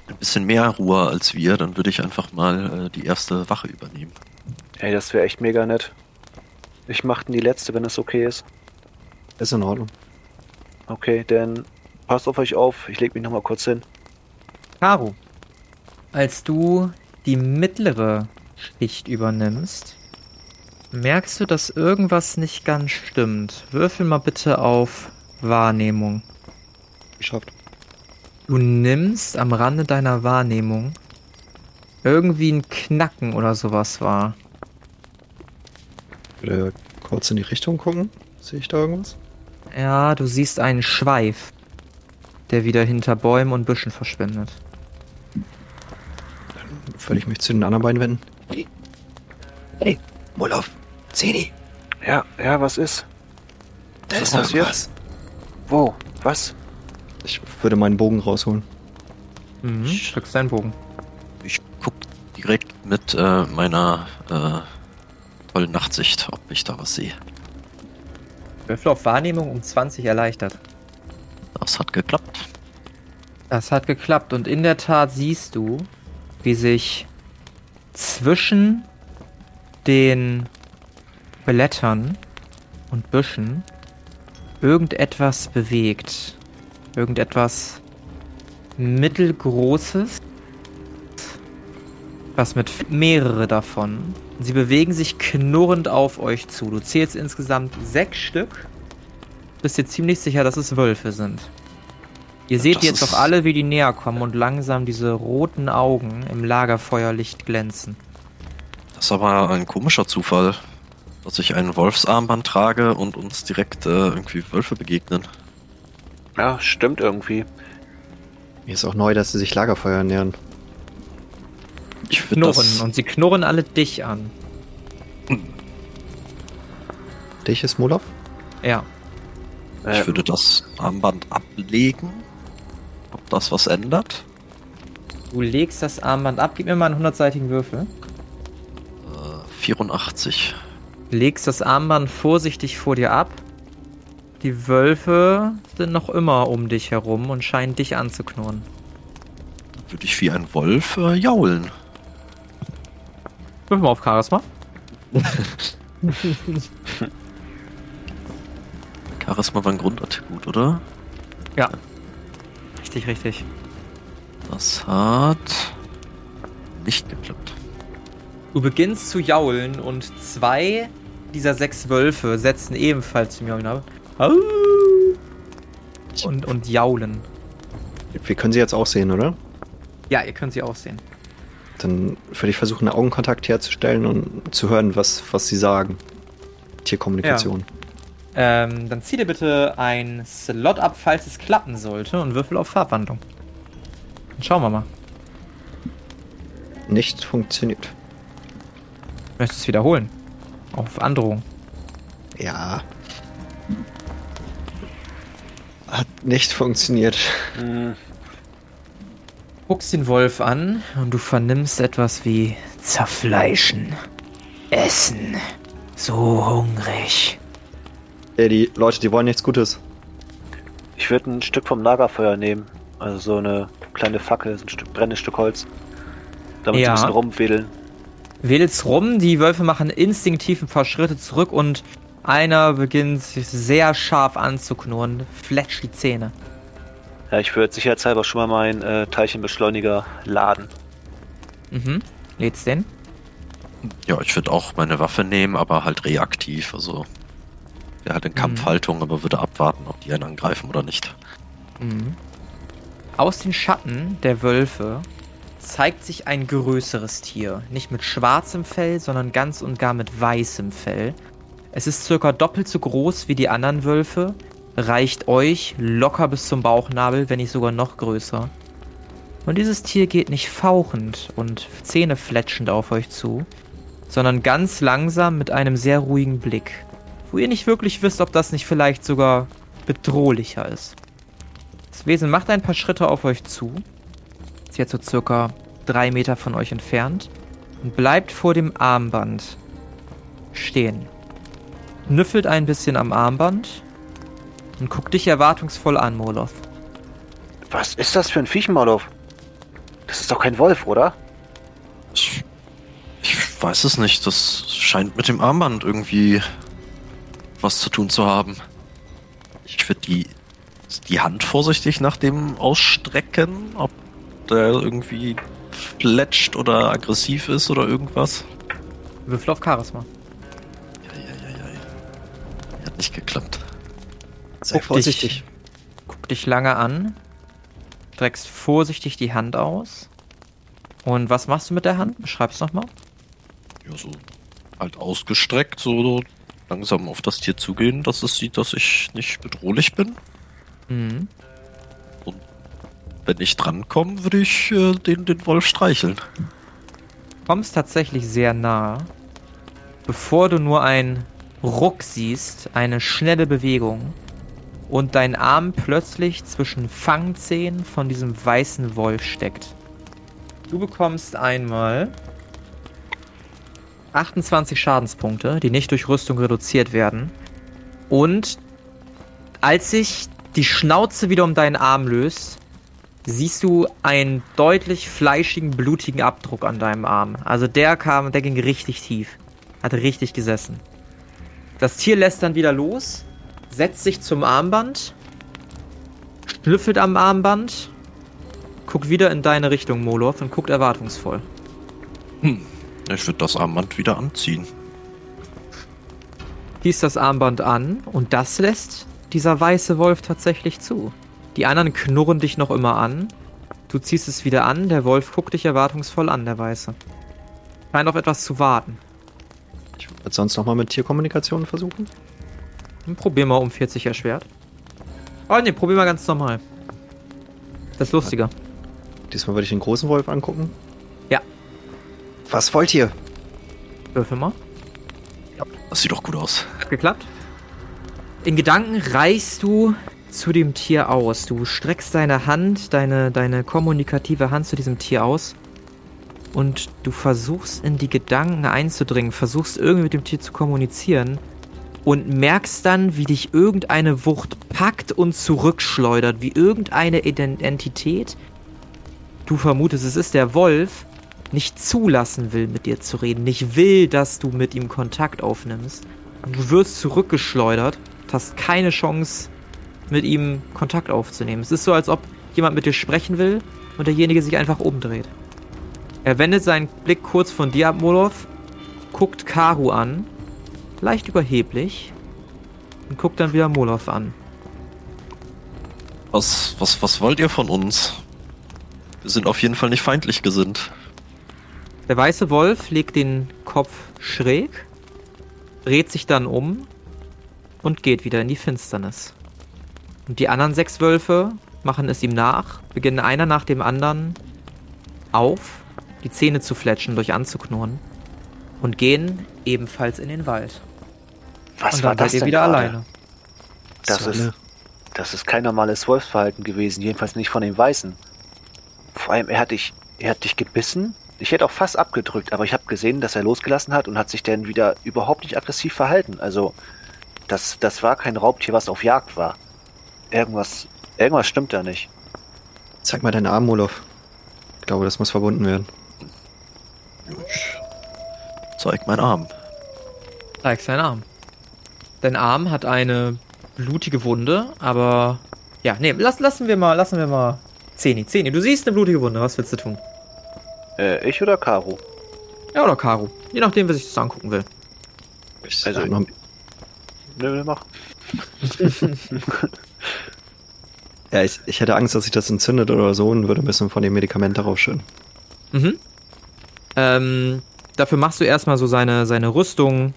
ein bisschen mehr Ruhe als wir. Dann würde ich einfach mal äh, die erste Wache übernehmen. Ey, das wäre echt mega nett. Ich mach denn die letzte, wenn es okay ist. Ist in Ordnung. Okay, denn passt auf euch auf, ich leg mich nochmal kurz hin. Caro, als du die mittlere Schicht übernimmst, merkst du, dass irgendwas nicht ganz stimmt. Würfel mal bitte auf Wahrnehmung. Geschafft. Du nimmst am Rande deiner Wahrnehmung irgendwie ein Knacken oder sowas wahr. Würde kurz in die Richtung gucken. Sehe ich da irgendwas? Ja, du siehst einen Schweif, der wieder hinter Bäumen und Büschen verschwindet. Würde ich mich zu den anderen beiden wenden. Hey, hey Molov, Zeni, Ja, ja, was ist? da Was ist passiert? irgendwas. Wo? Was? Ich würde meinen Bogen rausholen. Mhm. Drückst deinen Bogen. Ich guck direkt mit äh, meiner äh, tollen Nachtsicht, ob ich da was sehe. Würfel auf Wahrnehmung um 20 erleichtert. Das hat geklappt. Das hat geklappt und in der Tat siehst du, wie sich zwischen den Blättern und Büschen irgendetwas bewegt. Irgendetwas mittelgroßes. Was mit mehrere davon. Sie bewegen sich knurrend auf euch zu. Du zählst insgesamt sechs Stück. Bist dir ziemlich sicher, dass es Wölfe sind. Ihr seht Das jetzt auch alle, wie die näher kommen und langsam diese roten Augen im Lagerfeuerlicht glänzen. Das ist aber ein komischer Zufall, dass ich ein Wolfsarmband trage und uns direkt äh, irgendwie Wölfe begegnen. Ja, stimmt irgendwie. Mir ist auch neu, dass sie sich Lagerfeuer ernähren. Ich würde Knurren das, und sie knurren alle dich an. Dich ist Molov? Ja. Äh, ich würde das Armband ablegen. Ob das was ändert? Du legst das Armband ab. Gib mir mal einen 100-seitigen Würfel. Äh, 84. Legst das Armband vorsichtig vor dir ab. Die Wölfe sind noch immer um dich herum und scheinen dich anzuknurren. Dann würde ich wie ein Wolf äh, jaulen. Würfel mal auf Charisma. Charisma war ein Grundattribut, oder? Ja. Richtig, richtig. Das hat nicht geklappt. Du beginnst zu jaulen und zwei dieser sechs Wölfe setzen ebenfalls zum Jaulen ab. Au! Und, und jaulen. Wir können sie jetzt auch sehen, oder? Ja, ihr könnt sie auch sehen. Dann würde ich versuchen, einen Augenkontakt herzustellen und zu hören, was, was sie sagen. Tierkommunikation. Ähm, dann zieh dir bitte ein Slot ab, falls es klappen sollte und würfel auf Farbwandlung. Dann schauen wir mal. Nicht funktioniert. Möchtest du es wiederholen? Auf Androhung. Ja. Hat nicht funktioniert. mh, Guckst den Wolf an und du vernimmst etwas wie zerfleischen, essen, so hungrig. Ey, die Leute, die wollen nichts Gutes. ich würde ein Stück vom Lagerfeuer nehmen. Also so eine kleine Fackel, so ein Stück brennendes Stück Holz. Damit Ja. sie ein bisschen rumwedeln. Wählt's rum, die Wölfe machen instinktiv ein paar Schritte zurück und einer beginnt sich sehr scharf anzuknurren, fletscht die Zähne. Ja, ich würde sicherheitshalber schon mal meinen äh, Teilchenbeschleuniger laden. Mhm. Lädst den? Ja, ich würde auch meine Waffe nehmen, aber halt reaktiv. Also wäre halt in Kampfhaltung, aber würde abwarten, ob die einen angreifen oder nicht. Mhm. Aus den Schatten der Wölfe zeigt sich ein größeres Tier. Nicht mit schwarzem Fell, sondern ganz und gar mit weißem Fell. Es ist circa doppelt so groß wie die anderen Wölfe, reicht euch locker bis zum Bauchnabel, wenn nicht sogar noch größer. Und dieses Tier geht nicht fauchend und zähnefletschend auf euch zu, sondern ganz langsam mit einem sehr ruhigen Blick, wo ihr nicht wirklich wisst, ob das nicht vielleicht sogar bedrohlicher ist. Das Wesen macht ein paar Schritte auf euch zu, ist jetzt so circa drei Meter von euch entfernt und bleibt vor dem Armband stehen. Nüffelt ein bisschen am Armband und guckt dich erwartungsvoll an, Moloth. Was ist das für ein Viech, Molov? Das ist doch kein Wolf, oder? Ich, ich weiß es nicht. Das scheint mit dem Armband irgendwie was zu tun zu haben. Ich würde die, die Hand vorsichtig nach dem ausstrecken, ob der irgendwie fletscht oder aggressiv ist oder irgendwas. Würfel auf Charisma. Eieieiei. Hat nicht geklappt. Sei Guck vorsichtig. Dich, guck dich lange an, streckst vorsichtig die Hand aus. Und was machst du mit der Hand? Beschreib's nochmal. Ja, so halt ausgestreckt, so langsam auf das Tier zugehen, dass es sieht, dass ich nicht bedrohlich bin. Mhm. Wenn ich drankomme, würde ich äh, den, den Wolf streicheln. kommst tatsächlich sehr nah, bevor du nur einen Ruck siehst, eine schnelle Bewegung und dein Arm plötzlich zwischen Fangzähnen von diesem weißen Wolf steckt. Du bekommst einmal 28 Schadenspunkte, die nicht durch Rüstung reduziert werden. Und als sich die Schnauze wieder um deinen Arm löst, siehst du einen deutlich fleischigen, blutigen Abdruck an deinem Arm. Also der kam, der ging richtig tief. Hat richtig gesessen. Das Tier lässt dann wieder los, setzt sich zum Armband, schnüffelt am Armband, guckt wieder in deine Richtung, Moloth, und guckt erwartungsvoll. Ich würde das Armband wieder anziehen. Ziehst das Armband an und das lässt dieser weiße Wolf tatsächlich zu. Die anderen knurren dich noch immer an. Du ziehst es wieder an, der Wolf guckt dich erwartungsvoll an, der Weiße. Scheint auf etwas zu warten. Ich würde sonst nochmal mit Tierkommunikation versuchen. Hm, Probier mal um 40 erschwert. Oh ne, probier mal ganz normal. Das ist lustiger. Diesmal würde ich den großen Wolf angucken. Ja. Was wollt ihr? Würfel mal. Das sieht doch gut aus. Hat geklappt. In Gedanken reichst du zu dem Tier aus. Du streckst deine Hand, deine, deine kommunikative Hand zu diesem Tier aus. Und du versuchst in die Gedanken einzudringen, versuchst irgendwie mit dem Tier zu kommunizieren. Und merkst dann, wie dich irgendeine Wucht packt und zurückschleudert. Wie irgendeine Identität, du vermutest, es ist der Wolf, nicht zulassen will, mit dir zu reden. Nicht will, dass du mit ihm Kontakt aufnimmst. Du wirst zurückgeschleudert, hast keine Chance, mit ihm Kontakt aufzunehmen. Es ist so, als ob jemand mit dir sprechen will und derjenige sich einfach umdreht. Er wendet seinen Blick kurz von dir ab, Molov, guckt Karu an, leicht überheblich, und guckt dann wieder Molov an. Was, was, was wollt ihr von uns? Wir sind auf jeden Fall nicht feindlich gesinnt. Der weiße Wolf legt den Kopf schräg, dreht sich dann um und geht wieder in die Finsternis. Und die anderen sechs Wölfe machen es ihm nach, beginnen einer nach dem anderen auf, die Zähne zu fletschen, durch anzuknurren und gehen ebenfalls in den Wald. Was und war das seid ihr denn wieder gerade? alleine. Das Zur ist, das ist kein normales Wolfsverhalten gewesen, jedenfalls nicht von den Weißen. Vor allem, er hat dich, er hat dich gebissen. Ich hätte auch fast abgedrückt, aber ich habe gesehen, dass er losgelassen hat und hat sich dann wieder überhaupt nicht aggressiv verhalten. Also, das, das war kein Raubtier, was auf Jagd war. Irgendwas, irgendwas stimmt da nicht. Zeig mal deinen Arm, Olaf. Ich glaube, das muss verbunden werden. Ich zeig meinen Arm. Zeig seinen Arm. Dein Arm hat eine blutige Wunde, aber ja, nee, lass, lassen wir mal, lassen wir mal Zeni, Zeni, du siehst eine blutige Wunde, was willst du tun? Äh, ich oder Caro? Ja, oder Karu, je nachdem, wer sich das angucken will. Ich Also- sag mal, Nö, mach. Ja, ich, ich hätte Angst, dass sich das entzündet oder so und würde ein bisschen von dem Medikament darauf schön. Mhm. Ähm, dafür machst du erstmal so seine, seine Rüstung,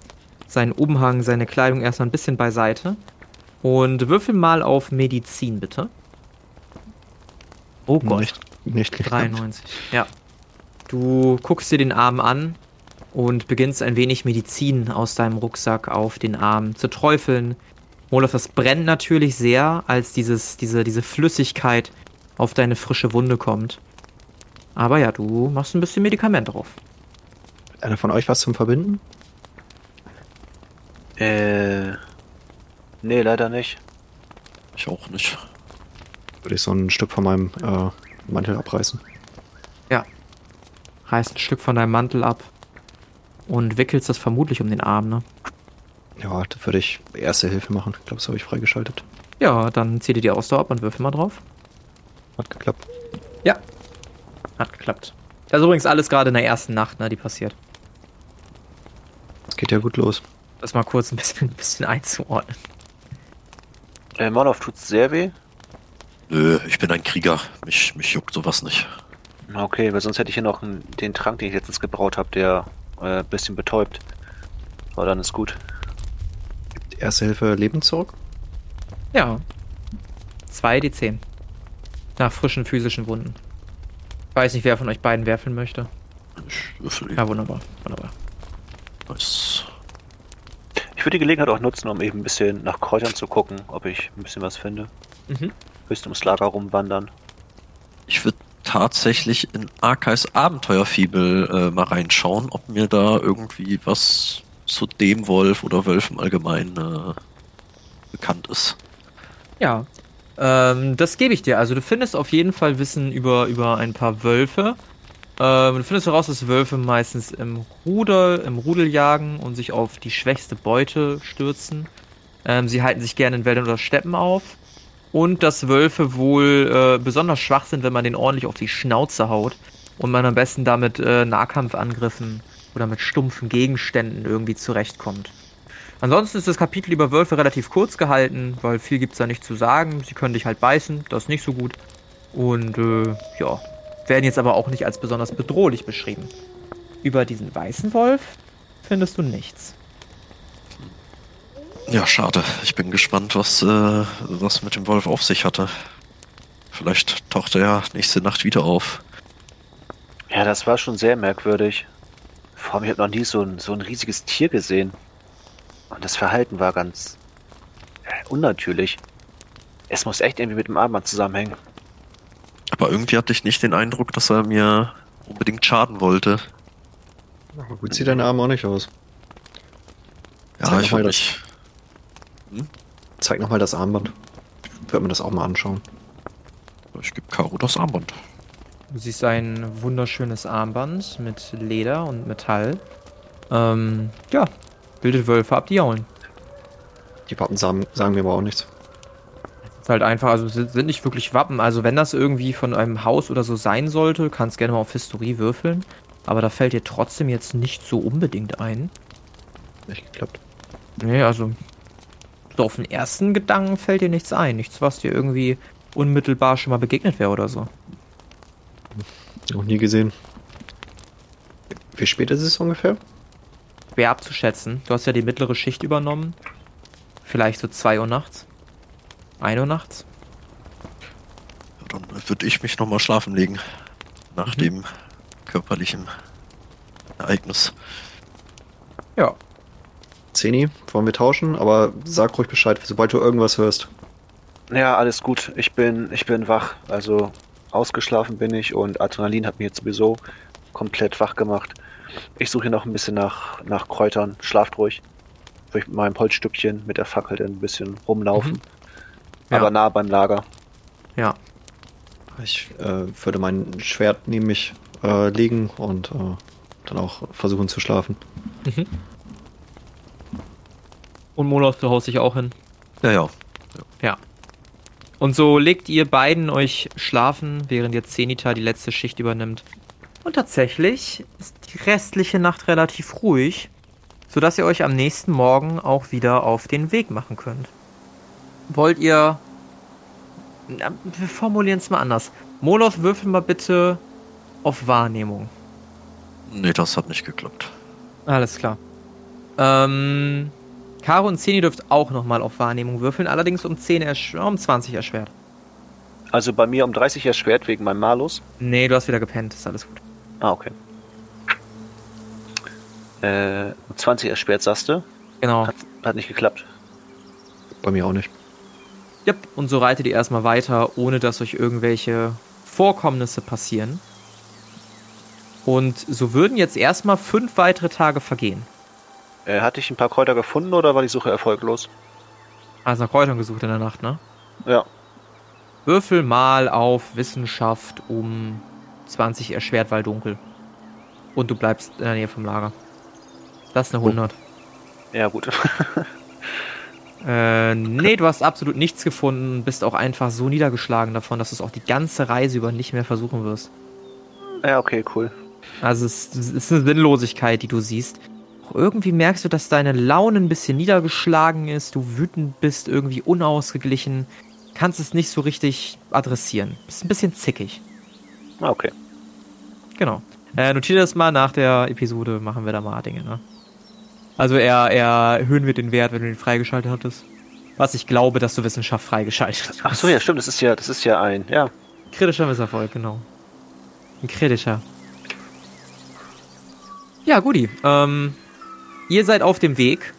seinen Umhang, seine Kleidung erstmal ein bisschen beiseite. Und würfel mal auf Medizin, bitte. Oh Gott. Nicht, nicht geklappt. 93. Ja. Du guckst dir den Arm an und beginnst ein wenig Medizin aus deinem Rucksack auf den Arm zu träufeln. Olaf, das brennt natürlich sehr, als dieses, diese, diese Flüssigkeit auf deine frische Wunde kommt. Aber ja, du machst ein bisschen Medikament drauf. Einer von euch was zum Verbinden? Äh. Nee, leider nicht. Ich auch nicht. Würde ich so ein Stück von meinem äh, Mantel abreißen. Reißt ein Stück von deinem Mantel ab und wickelst das vermutlich um den Arm, ne? Ja, da würde ich erste Hilfe machen. Ich glaube, das habe ich freigeschaltet. Ja, dann zieh dir die Ausdauer ab und würfel mal drauf. Hat geklappt. Ja. Hat geklappt. Das ist übrigens alles gerade in der ersten Nacht, ne, die passiert. Es geht ja gut los. Das mal kurz ein bisschen, ein bisschen einzuordnen. Äh, Molov tut's sehr weh. Nö, ich bin ein Krieger. Mich, mich juckt sowas nicht. Okay, weil sonst hätte ich hier noch einen, den Trank, den ich letztens gebraut habe, der äh, ein bisschen betäubt. Aber dann ist gut. Die erste Hilfe Leben zurück. Ja. 2 D10. Nach frischen physischen Wunden. Ich weiß nicht, wer von euch beiden werfeln möchte. Ich würfel ihn. Ja, wunderbar. Wunderbar. Nice. Ich würde die Gelegenheit auch nutzen, um eben ein bisschen nach Kräutern zu gucken, ob ich ein bisschen was finde. Mhm. Bisschen ums Lager rumwandern. Ich würde tatsächlich in Arkais Abenteuerfibel äh, mal reinschauen, ob mir da irgendwie was zu dem Wolf oder Wölfen allgemein äh, bekannt ist. Ja. Ähm, das gebe ich dir. Also du findest auf jeden Fall Wissen über, über ein paar Wölfe. Ähm, du findest heraus, dass Wölfe meistens im Ruder, im Rudel jagen und sich auf die schwächste Beute stürzen. Ähm, sie halten sich gerne in Wäldern oder Steppen auf. Und dass Wölfe wohl äh, besonders schwach sind, wenn man den ordentlich auf die Schnauze haut und man am besten damit äh, Nahkampfangriffen oder mit stumpfen Gegenständen irgendwie zurechtkommt. Ansonsten ist das Kapitel über Wölfe relativ kurz gehalten, weil viel gibt's da nicht zu sagen. Sie können dich halt beißen, das ist nicht so gut. Und äh, ja, werden jetzt aber auch nicht als besonders bedrohlich beschrieben. Über diesen weißen Wolf findest du nichts. Ja, schade. Ich bin gespannt, was, äh, was mit dem Wolf auf sich hatte. Vielleicht taucht er ja nächste Nacht wieder auf. Ja, das war schon sehr merkwürdig. Vor allem, ich habe noch nie so ein, so ein riesiges Tier gesehen. Und das Verhalten war ganz äh, unnatürlich. Es muss echt irgendwie mit dem Armband zusammenhängen. Aber irgendwie hatte ich nicht den Eindruck, dass er mir unbedingt schaden wollte. Aber gut sieht dein Arm auch nicht aus. Ja, Zeig ich mal das- nicht. Zeig nochmal das Armband. Ich würde mir das auch mal anschauen. Ich gebe Caro das Armband. Du siehst ein wunderschönes Armband mit Leder und Metall. Ähm, ja, bildet Wölfe ab, die jaulen. Die Wappen sagen, sagen mir aber auch nichts. Ist halt einfach, also sind, sind nicht wirklich Wappen. Also wenn das irgendwie von einem Haus oder so sein sollte, kannst gerne mal auf Historie würfeln. Aber da fällt dir trotzdem jetzt nicht so unbedingt ein. Nicht geklappt. Nee, also so auf den ersten Gedanken fällt dir nichts ein. Nichts, was dir irgendwie unmittelbar schon mal begegnet wäre oder so. Noch nie gesehen. Wie spät ist es ungefähr? Schwer abzuschätzen. Du hast ja die mittlere Schicht übernommen. Vielleicht so 2 Uhr nachts. 1 Uhr nachts. Ja, dann würde ich mich nochmal schlafen legen. Nach dem körperlichen Ereignis. Ja. Zeni, wollen wir tauschen? Aber sag ruhig Bescheid, sobald du irgendwas hörst. Ja, alles gut. Ich bin, ich bin wach. Also ausgeschlafen bin ich und Adrenalin hat mich jetzt sowieso komplett wach gemacht. Ich suche hier noch ein bisschen nach, nach Kräutern. Schlaft ruhig. Will ich mit meinem Holzstückchen mit der Fackel dann ein bisschen rumlaufen. Mhm. Ja. Aber nah beim Lager. Ja. Ich äh, würde mein Schwert neben mich äh, legen und äh, dann auch versuchen zu schlafen. Und Moloth, du haust dich auch hin. Ja, ja. Ja. Und so legt ihr beiden euch schlafen, während jetzt Zenita die letzte Schicht übernimmt. Und tatsächlich ist die restliche Nacht relativ ruhig, sodass ihr euch am nächsten Morgen auch wieder auf den Weg machen könnt. Wollt ihr. Na, wir formulieren es mal anders. Moloth, würfel mal bitte auf Wahrnehmung. Nee, das hat nicht geklappt. Alles klar. Ähm. Caro und Zeni dürft auch nochmal auf Wahrnehmung würfeln, allerdings um 10 ersch um 20 erschwert. Also bei mir um 30 erschwert wegen meinem Malus. Nee, du hast wieder gepennt, ist alles gut. Ah, okay. Äh, um 20 erschwert, sagst du? Genau. Hat, hat nicht geklappt. Bei mir auch nicht. Yep. Und so reitet ihr erstmal weiter, ohne dass euch irgendwelche Vorkommnisse passieren. Und so würden jetzt erstmal fünf weitere Tage vergehen. Äh, hatte ich ein paar Kräuter gefunden oder war die Suche erfolglos? Also nach Kräutern gesucht in der Nacht, ne? Ja. Würfel mal auf Wissenschaft um 20 erschwert, weil dunkel. Und du bleibst in der Nähe vom Lager. Das ist eine 100. Ja, gut. Äh, nee, du hast absolut nichts gefunden, bist auch einfach so niedergeschlagen davon, dass du es auch die ganze Reise über nicht mehr versuchen wirst. ja, okay, cool. Also es, es ist eine Sinnlosigkeit, die du siehst. Irgendwie merkst du, dass deine Laune ein bisschen niedergeschlagen ist, du wütend bist, irgendwie unausgeglichen, kannst es nicht so richtig adressieren. Bist ein bisschen zickig. Ah, okay. Genau. Äh, notiere das mal, nach der Episode machen wir da mal Dinge, ne? Also eher erhöhen wir den Wert, wenn du den freigeschaltet hattest. Was ich glaube, dass du Wissenschaft freigeschaltet hast. Ach so, ja, stimmt. Das ist ja, das ist ja ein, ja. Kritischer Misserfolg, genau. Ein kritischer. Ja, guti. Ähm, ihr seid auf dem Weg.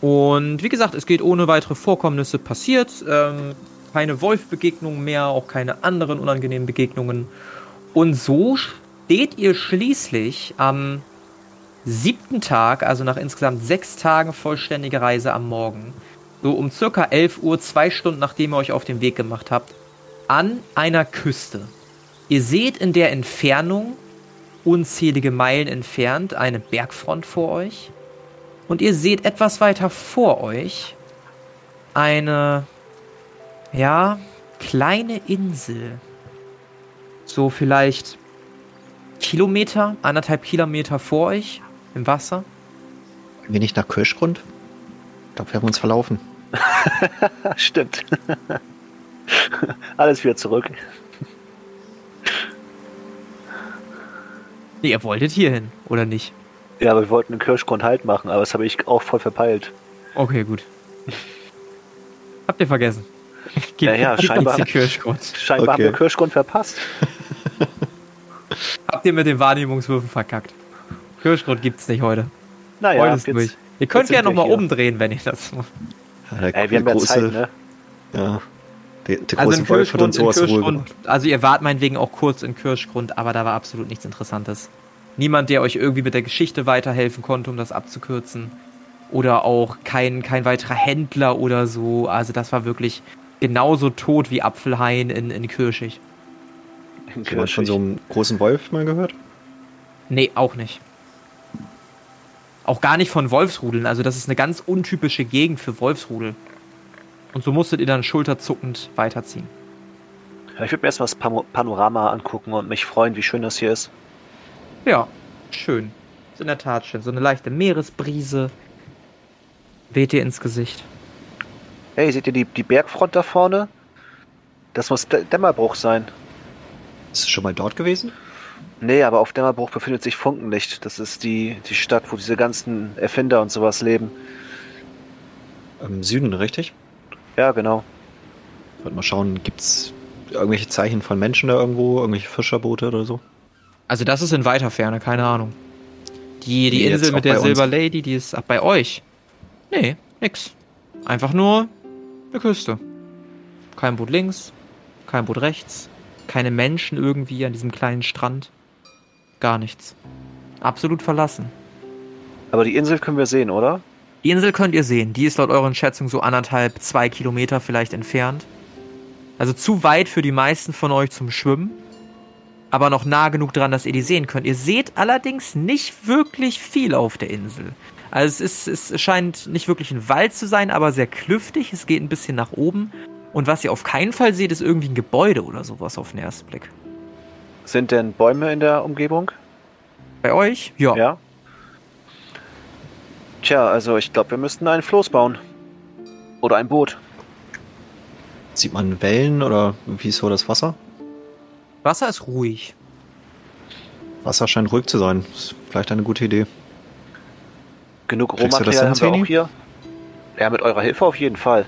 Und wie gesagt, es geht ohne weitere Vorkommnisse passiert. Ähm, keine Wolfbegegnungen mehr, auch keine anderen unangenehmen Begegnungen. Und so steht ihr schließlich am siebten Tag, also nach insgesamt sechs Tagen vollständige Reise am Morgen, so um circa 11 Uhr, zwei Stunden nachdem ihr euch auf den Weg gemacht habt, an einer Küste. Ihr seht in der Entfernung unzählige Meilen entfernt eine Bergfront vor euch. Und ihr seht etwas weiter vor euch eine, ja, kleine Insel. So vielleicht Kilometer, anderthalb Kilometer vor euch im Wasser. Gehen wir nicht nach Kirschgrund? Ich glaube, wir haben uns verlaufen. Stimmt. Alles wieder zurück. Nee, ihr wolltet hier hin, oder nicht? Ja, aber wir wollten einen Kirschgrund halt machen, aber das habe ich auch voll verpeilt. Okay, gut. Habt ihr vergessen? Ja, ja, gib scheinbar. Kirschgrund. Scheinbar Okay. haben wir Kirschgrund verpasst. Habt ihr mit den Wahrnehmungswürfen verkackt? Kirschgrund gibt's nicht heute. Naja, heute ist jetzt, durch. Ihr könnt gerne nochmal umdrehen, wenn ihr das macht. Ja, ey, wir haben der ja Zeit, ne? Ja. Der, der Also große in Wolf hat Kirschgrund, uns in sowas Kirschgrund, also ihr wart meinetwegen auch kurz in Kirschgrund, aber da war absolut nichts Interessantes. Niemand, der euch irgendwie mit der Geschichte weiterhelfen konnte, um das abzukürzen. Oder auch kein, kein weiterer Händler oder so. Also das war wirklich genauso tot wie Apfelhain in, in Kirschig. In Hast du mal von so einem großen Wolf mal gehört? Nee, auch nicht. Auch gar nicht von Wolfsrudeln. Also das ist eine ganz untypische Gegend für Wolfsrudel. Und so musstet ihr dann schulterzuckend weiterziehen. Ich würde mir erstmal das Panorama angucken und mich freuen, wie schön das hier ist. Ja, schön. Ist in der Tat schön. So eine leichte Meeresbrise weht dir ins Gesicht. Hey, seht ihr die, die Bergfront da vorne? Das muss D Dämmerbruch sein. Ist du schon mal dort gewesen? Nee, aber auf Dämmerbruch befindet sich Funkenlicht. Das ist die, die Stadt, wo diese ganzen Erfinder und sowas leben. Im Süden, richtig? Ja, genau. Ich wollte mal schauen, gibt's irgendwelche Zeichen von Menschen da irgendwo? Irgendwelche Fischerboote oder so? Also das ist in weiter Ferne, keine Ahnung. Die, die Insel mit der bei uns. Silver Lady, die ist ach, bei euch. Nee, nix. Einfach nur eine Küste. Kein Boot links, kein Boot rechts, keine Menschen irgendwie an diesem kleinen Strand. Gar nichts. Absolut verlassen. Aber die Insel können wir sehen, oder? Die Insel könnt ihr sehen. Die ist laut euren Schätzungen so anderthalb, zwei Kilometer vielleicht entfernt. Also zu weit für die meisten von euch zum Schwimmen. Aber noch nah genug dran, dass ihr die sehen könnt. Ihr seht allerdings nicht wirklich viel auf der Insel. Also es, ist, es scheint nicht wirklich ein Wald zu sein, aber sehr klüftig. Es geht ein bisschen nach oben. Und was ihr auf keinen Fall seht, ist irgendwie ein Gebäude oder sowas auf den ersten Blick. Sind denn Bäume in der Umgebung? Bei euch? Ja. Ja. Tja, also ich glaube, wir müssten ein Floß bauen. Oder ein Boot. Sieht man Wellen oder wie ist so das Wasser? Wasser ist ruhig. Wasser scheint ruhig zu sein. Ist vielleicht eine gute Idee. Genug Rohmaterial haben wir auch hier. Ja, mit eurer Hilfe auf jeden Fall.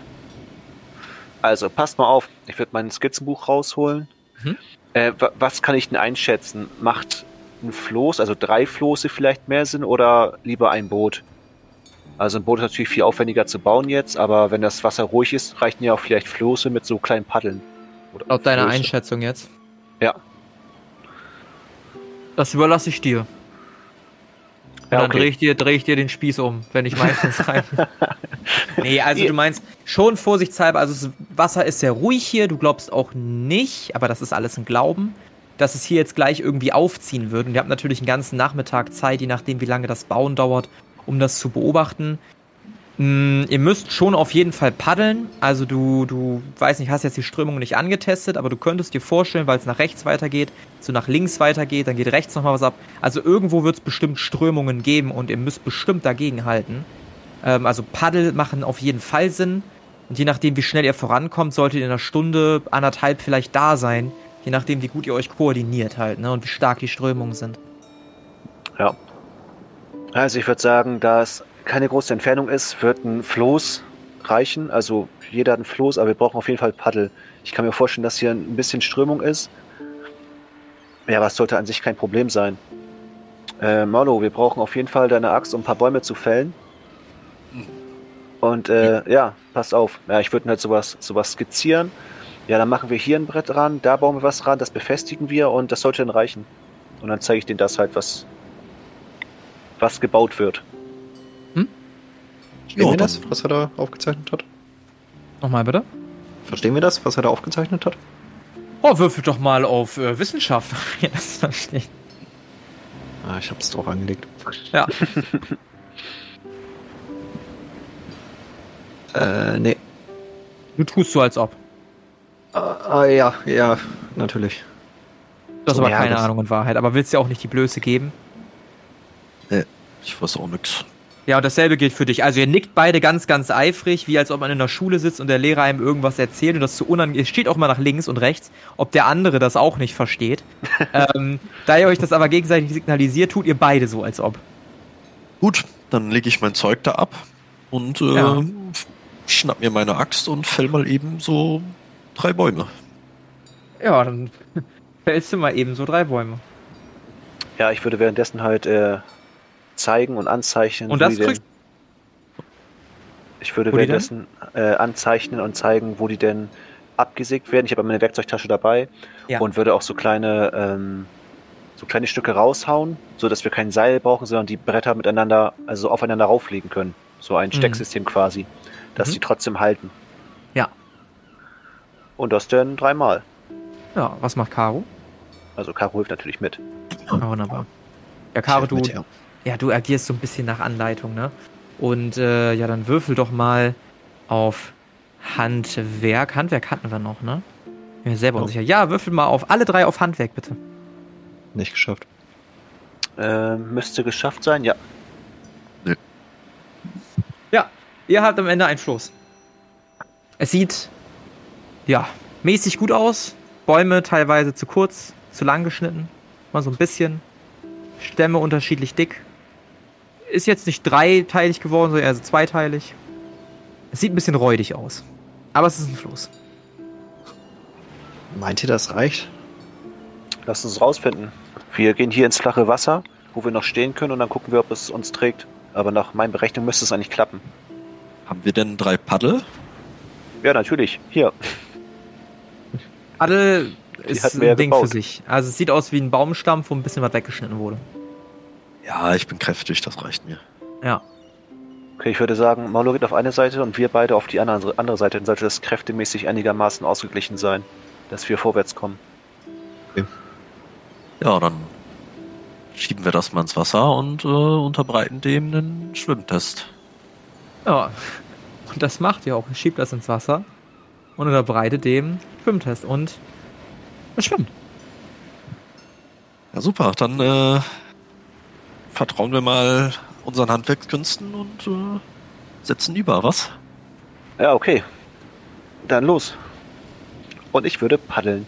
Also, passt mal auf. Ich würde mein Skizzenbuch rausholen. Mhm. Äh, wa- was kann ich denn einschätzen? Macht ein Floß, also drei Floße vielleicht mehr Sinn oder lieber ein Boot? Also ein Boot ist natürlich viel aufwendiger zu bauen jetzt, aber wenn das Wasser ruhig ist, reichen ja auch vielleicht Floße mit so kleinen Paddeln. Oder Laut deiner Flöße. Einschätzung jetzt. Ja. Das überlasse ich dir. Und Ja, dann okay. drehe ich, dir, dreh ich dir den Spieß um, wenn ich meistens rein. nee, also du meinst schon vorsichtshalber, also das Wasser ist sehr ruhig hier, du glaubst auch nicht, aber das ist alles ein Glauben, dass es hier jetzt gleich irgendwie aufziehen wird. Und ihr habt natürlich einen ganzen Nachmittag Zeit, je nachdem wie lange das Bauen dauert, um das zu beobachten. Mm, ihr müsst schon auf jeden Fall paddeln. Also du, du, weiß nicht, hast jetzt die Strömung nicht angetestet, aber du könntest dir vorstellen, weil es nach rechts weitergeht, so nach links weitergeht, dann geht rechts nochmal was ab. Also irgendwo wird es bestimmt Strömungen geben und ihr müsst bestimmt dagegen halten. Ähm, also Paddel machen auf jeden Fall Sinn. Und je nachdem, wie schnell ihr vorankommt, solltet ihr in einer Stunde, anderthalb vielleicht da sein. Je nachdem, wie gut ihr euch koordiniert halt, ne? Und wie stark die Strömungen sind. Ja. Also ich würde sagen, da es keine große Entfernung ist, wird ein Floß reichen. Also jeder hat ein Floß, aber wir brauchen auf jeden Fall Paddel. Ich kann mir vorstellen, dass hier ein bisschen Strömung ist. Ja, aber es sollte an sich kein Problem sein. Äh, Marlo, wir brauchen auf jeden Fall deine Axt, um ein paar Bäume zu fällen. Und äh, ja, passt auf. Ja, ich würde halt sowas, sowas skizzieren. Ja, dann machen wir hier ein Brett ran, da bauen wir was ran, das befestigen wir und das sollte dann reichen. Und dann zeige ich denen das halt, was, was gebaut wird. Verstehen Ja, wir das, was er da aufgezeichnet hat? Nochmal bitte. Verstehen wir das, was er da aufgezeichnet hat? Oh, würfel doch mal auf äh, Wissenschaft. ja, das verstehe ich. Ah, ich hab's drauf angelegt. Ja. Äh, nee. Du tust so, als ob. Ah, ah, ja, ja, natürlich. Du hast So, aber ja, keine Ahnung in Wahrheit, aber willst dir auch nicht die Blöße geben. Ich weiß auch nix. Ja, und dasselbe gilt für dich. Also ihr nickt beide ganz, ganz eifrig, wie als ob man in der Schule sitzt und der Lehrer einem irgendwas erzählt und das zu unangenehm. Es steht auch mal nach links und rechts, ob der andere das auch nicht versteht. ähm, da ihr euch das aber gegenseitig signalisiert, tut ihr beide so, als ob. Gut, dann lege ich mein Zeug da ab und äh, Ja. schnapp mir meine Axt und fäll mal eben so drei Bäume. Ja, dann fällst du mal eben so drei Bäume. Ja, ich würde währenddessen halt äh, zeigen und anzeichnen. Und wo das die denn, kriegst- Ich würde währenddessen äh, anzeichnen und zeigen, wo die denn abgesägt werden. Ich habe meine Werkzeugtasche dabei Ja. und würde auch so kleine, ähm, so kleine Stücke raushauen, so dass wir kein Seil brauchen, sondern die Bretter miteinander, also aufeinander rauflegen können. So ein Mhm. Stecksystem quasi, dass Mhm. die trotzdem halten. Ja. Und das dann dreimal. Ja, was macht Caro? Also Caro hilft natürlich mit. Ah, wunderbar. Ja, Caro, du, Mit, ja. Ja, du agierst so ein bisschen nach Anleitung, ne? Und äh, ja, dann würfel doch mal auf Handwerk. Handwerk hatten wir noch, ne? Ich bin mir selber Oh. unsicher. Ja, würfel mal auf alle drei auf Handwerk, bitte. Nicht geschafft. Ähm, müsste geschafft sein, ja. Ja, ihr habt am Ende einen Floß. Es sieht, ja, mäßig gut aus. Bäume teilweise zu kurz, zu lang geschnitten. Mal so ein bisschen. Stämme unterschiedlich dick. Ist jetzt nicht dreiteilig geworden, sondern eher so zweiteilig. Es sieht ein bisschen räudig aus. Aber es ist ein Floß. Meint ihr, das reicht? Lass uns rausfinden. Wir gehen hier ins flache Wasser, wo wir noch stehen können und dann gucken wir, ob es uns trägt. Aber nach meinen Berechnungen müsste es eigentlich klappen. Haben wir denn drei Paddel? Ja, natürlich. Hier. Adel ist ja ein Ding gebaut. für sich. Also es sieht aus wie ein Baumstamm, wo ein bisschen was weggeschnitten wurde. Ja, ich bin kräftig, das reicht mir. Ja. Okay, ich würde sagen, Maulo geht auf eine Seite und wir beide auf die andere, andere Seite. Dann sollte das kräftemäßig einigermaßen ausgeglichen sein, dass wir vorwärts kommen. Ja, dann schieben wir das mal ins Wasser und äh, unterbreiten dem einen Schwimmtest. Ja. Und das macht ihr auch. Ihr schiebt das ins Wasser und unterbreitet dem Schwimmtest und es schwimmt. Ja, super. Dann äh, vertrauen wir mal unseren Handwerkskünsten und äh, setzen über, was? Ja, okay. Dann los. Und ich würde paddeln.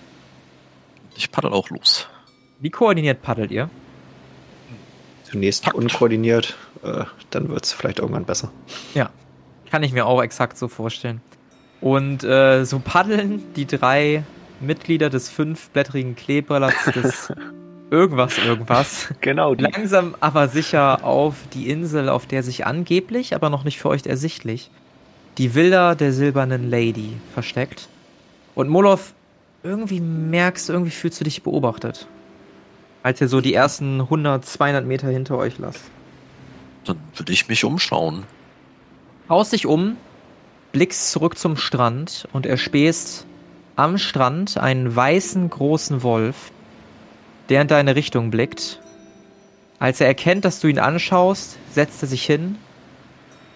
Ich paddel auch los. Wie koordiniert paddelt ihr? Zunächst Takt. unkoordiniert, äh, dann wird's vielleicht irgendwann besser. Kann ich mir auch exakt so vorstellen. Und äh, so paddeln die drei Mitglieder des fünfblättrigen Kleebrillerts des irgendwas, irgendwas Genau, die. langsam aber sicher auf die Insel, auf der sich angeblich, aber noch nicht für euch ersichtlich, die Villa der silbernen Lady versteckt. Und Molov, irgendwie merkst du, irgendwie fühlst du dich beobachtet. Als ihr so die ersten 100, 200 Meter hinter euch lasst. Dann würde ich mich umschauen. Haust dich um, blickst zurück zum Strand und erspähst am Strand einen weißen großen Wolf, der in deine Richtung blickt. Als er erkennt, dass du ihn anschaust, setzt er sich hin,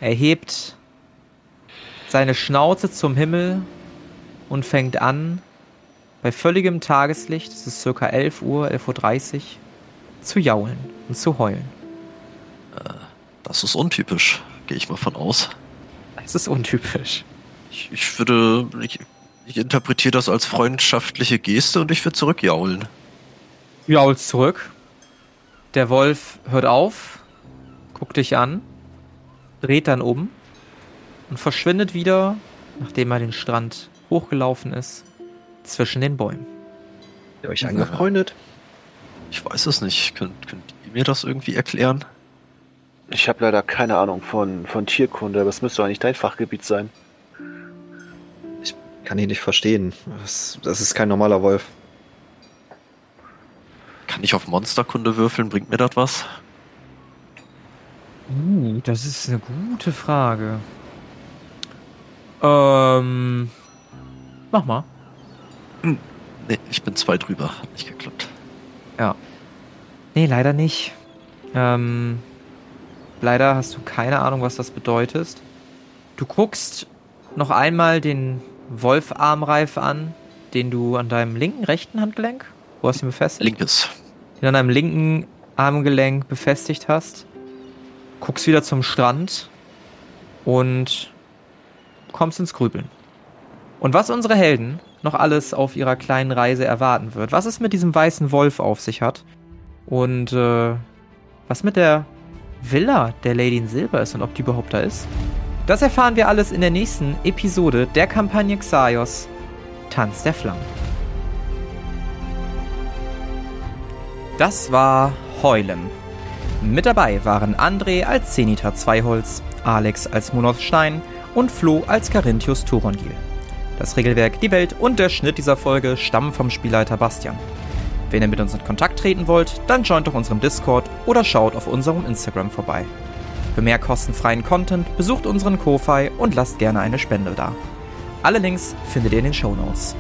erhebt seine Schnauze zum Himmel und fängt an, bei völligem Tageslicht, es ist circa 11 Uhr, 11.30 Uhr, zu jaulen und zu heulen. Das ist untypisch, gehe ich mal von aus. Es ist untypisch. Ich, ich würde. Ich, ich interpretiere das als freundschaftliche Geste und ich würde zurückjaulen. Jaulst zurück. Der Wolf hört auf, guckt dich an, dreht dann um und verschwindet wieder, nachdem er den Strand hochgelaufen ist, zwischen den Bäumen. Ihr euch angefreundet? Ich weiß es nicht. Könnt, könnt ihr mir das irgendwie erklären? Ich habe leider keine Ahnung von, von Tierkunde, aber es müsste eigentlich dein Fachgebiet sein. Ich kann ihn nicht verstehen. Das, das ist kein normaler Wolf. Kann ich auf Monsterkunde würfeln? Bringt mir das was? Uh, das ist eine gute Frage. Ähm. Mach mal. Nee, ich bin zwei drüber. Hat nicht geklappt. Nee, leider nicht. Ähm, leider hast du keine Ahnung, was das bedeutet. Du guckst noch einmal den Wolfarmreif an, den du an deinem linken, rechten Handgelenk, wo hast du ihn befestigt? Linkes. Den an deinem linken Armgelenk befestigt hast. Guckst wieder zum Strand und kommst ins Grübeln. Und was unsere Helden noch alles auf ihrer kleinen Reise erwarten wird, was es mit diesem weißen Wolf auf sich hat und äh, was mit der Villa der Lady in Silber ist und ob die überhaupt da ist, das erfahren wir alles in der nächsten Episode der Kampagne Xaios Tanz der Flammen. Das war Heulen. Mit dabei waren André als Zenita Zweiholz, Alex als Monos Stein und Flo als Carinthius Turongil. Das Regelwerk, die Welt und der Schnitt dieser Folge stammen vom Spielleiter Bastian. Wenn ihr mit uns in Kontakt treten wollt, dann joint doch unserem Discord oder schaut auf unserem Instagram vorbei. Für mehr kostenfreien Content besucht unseren Ko-Fi und lasst gerne eine Spende da. Alle Links findet ihr in den Show Notes.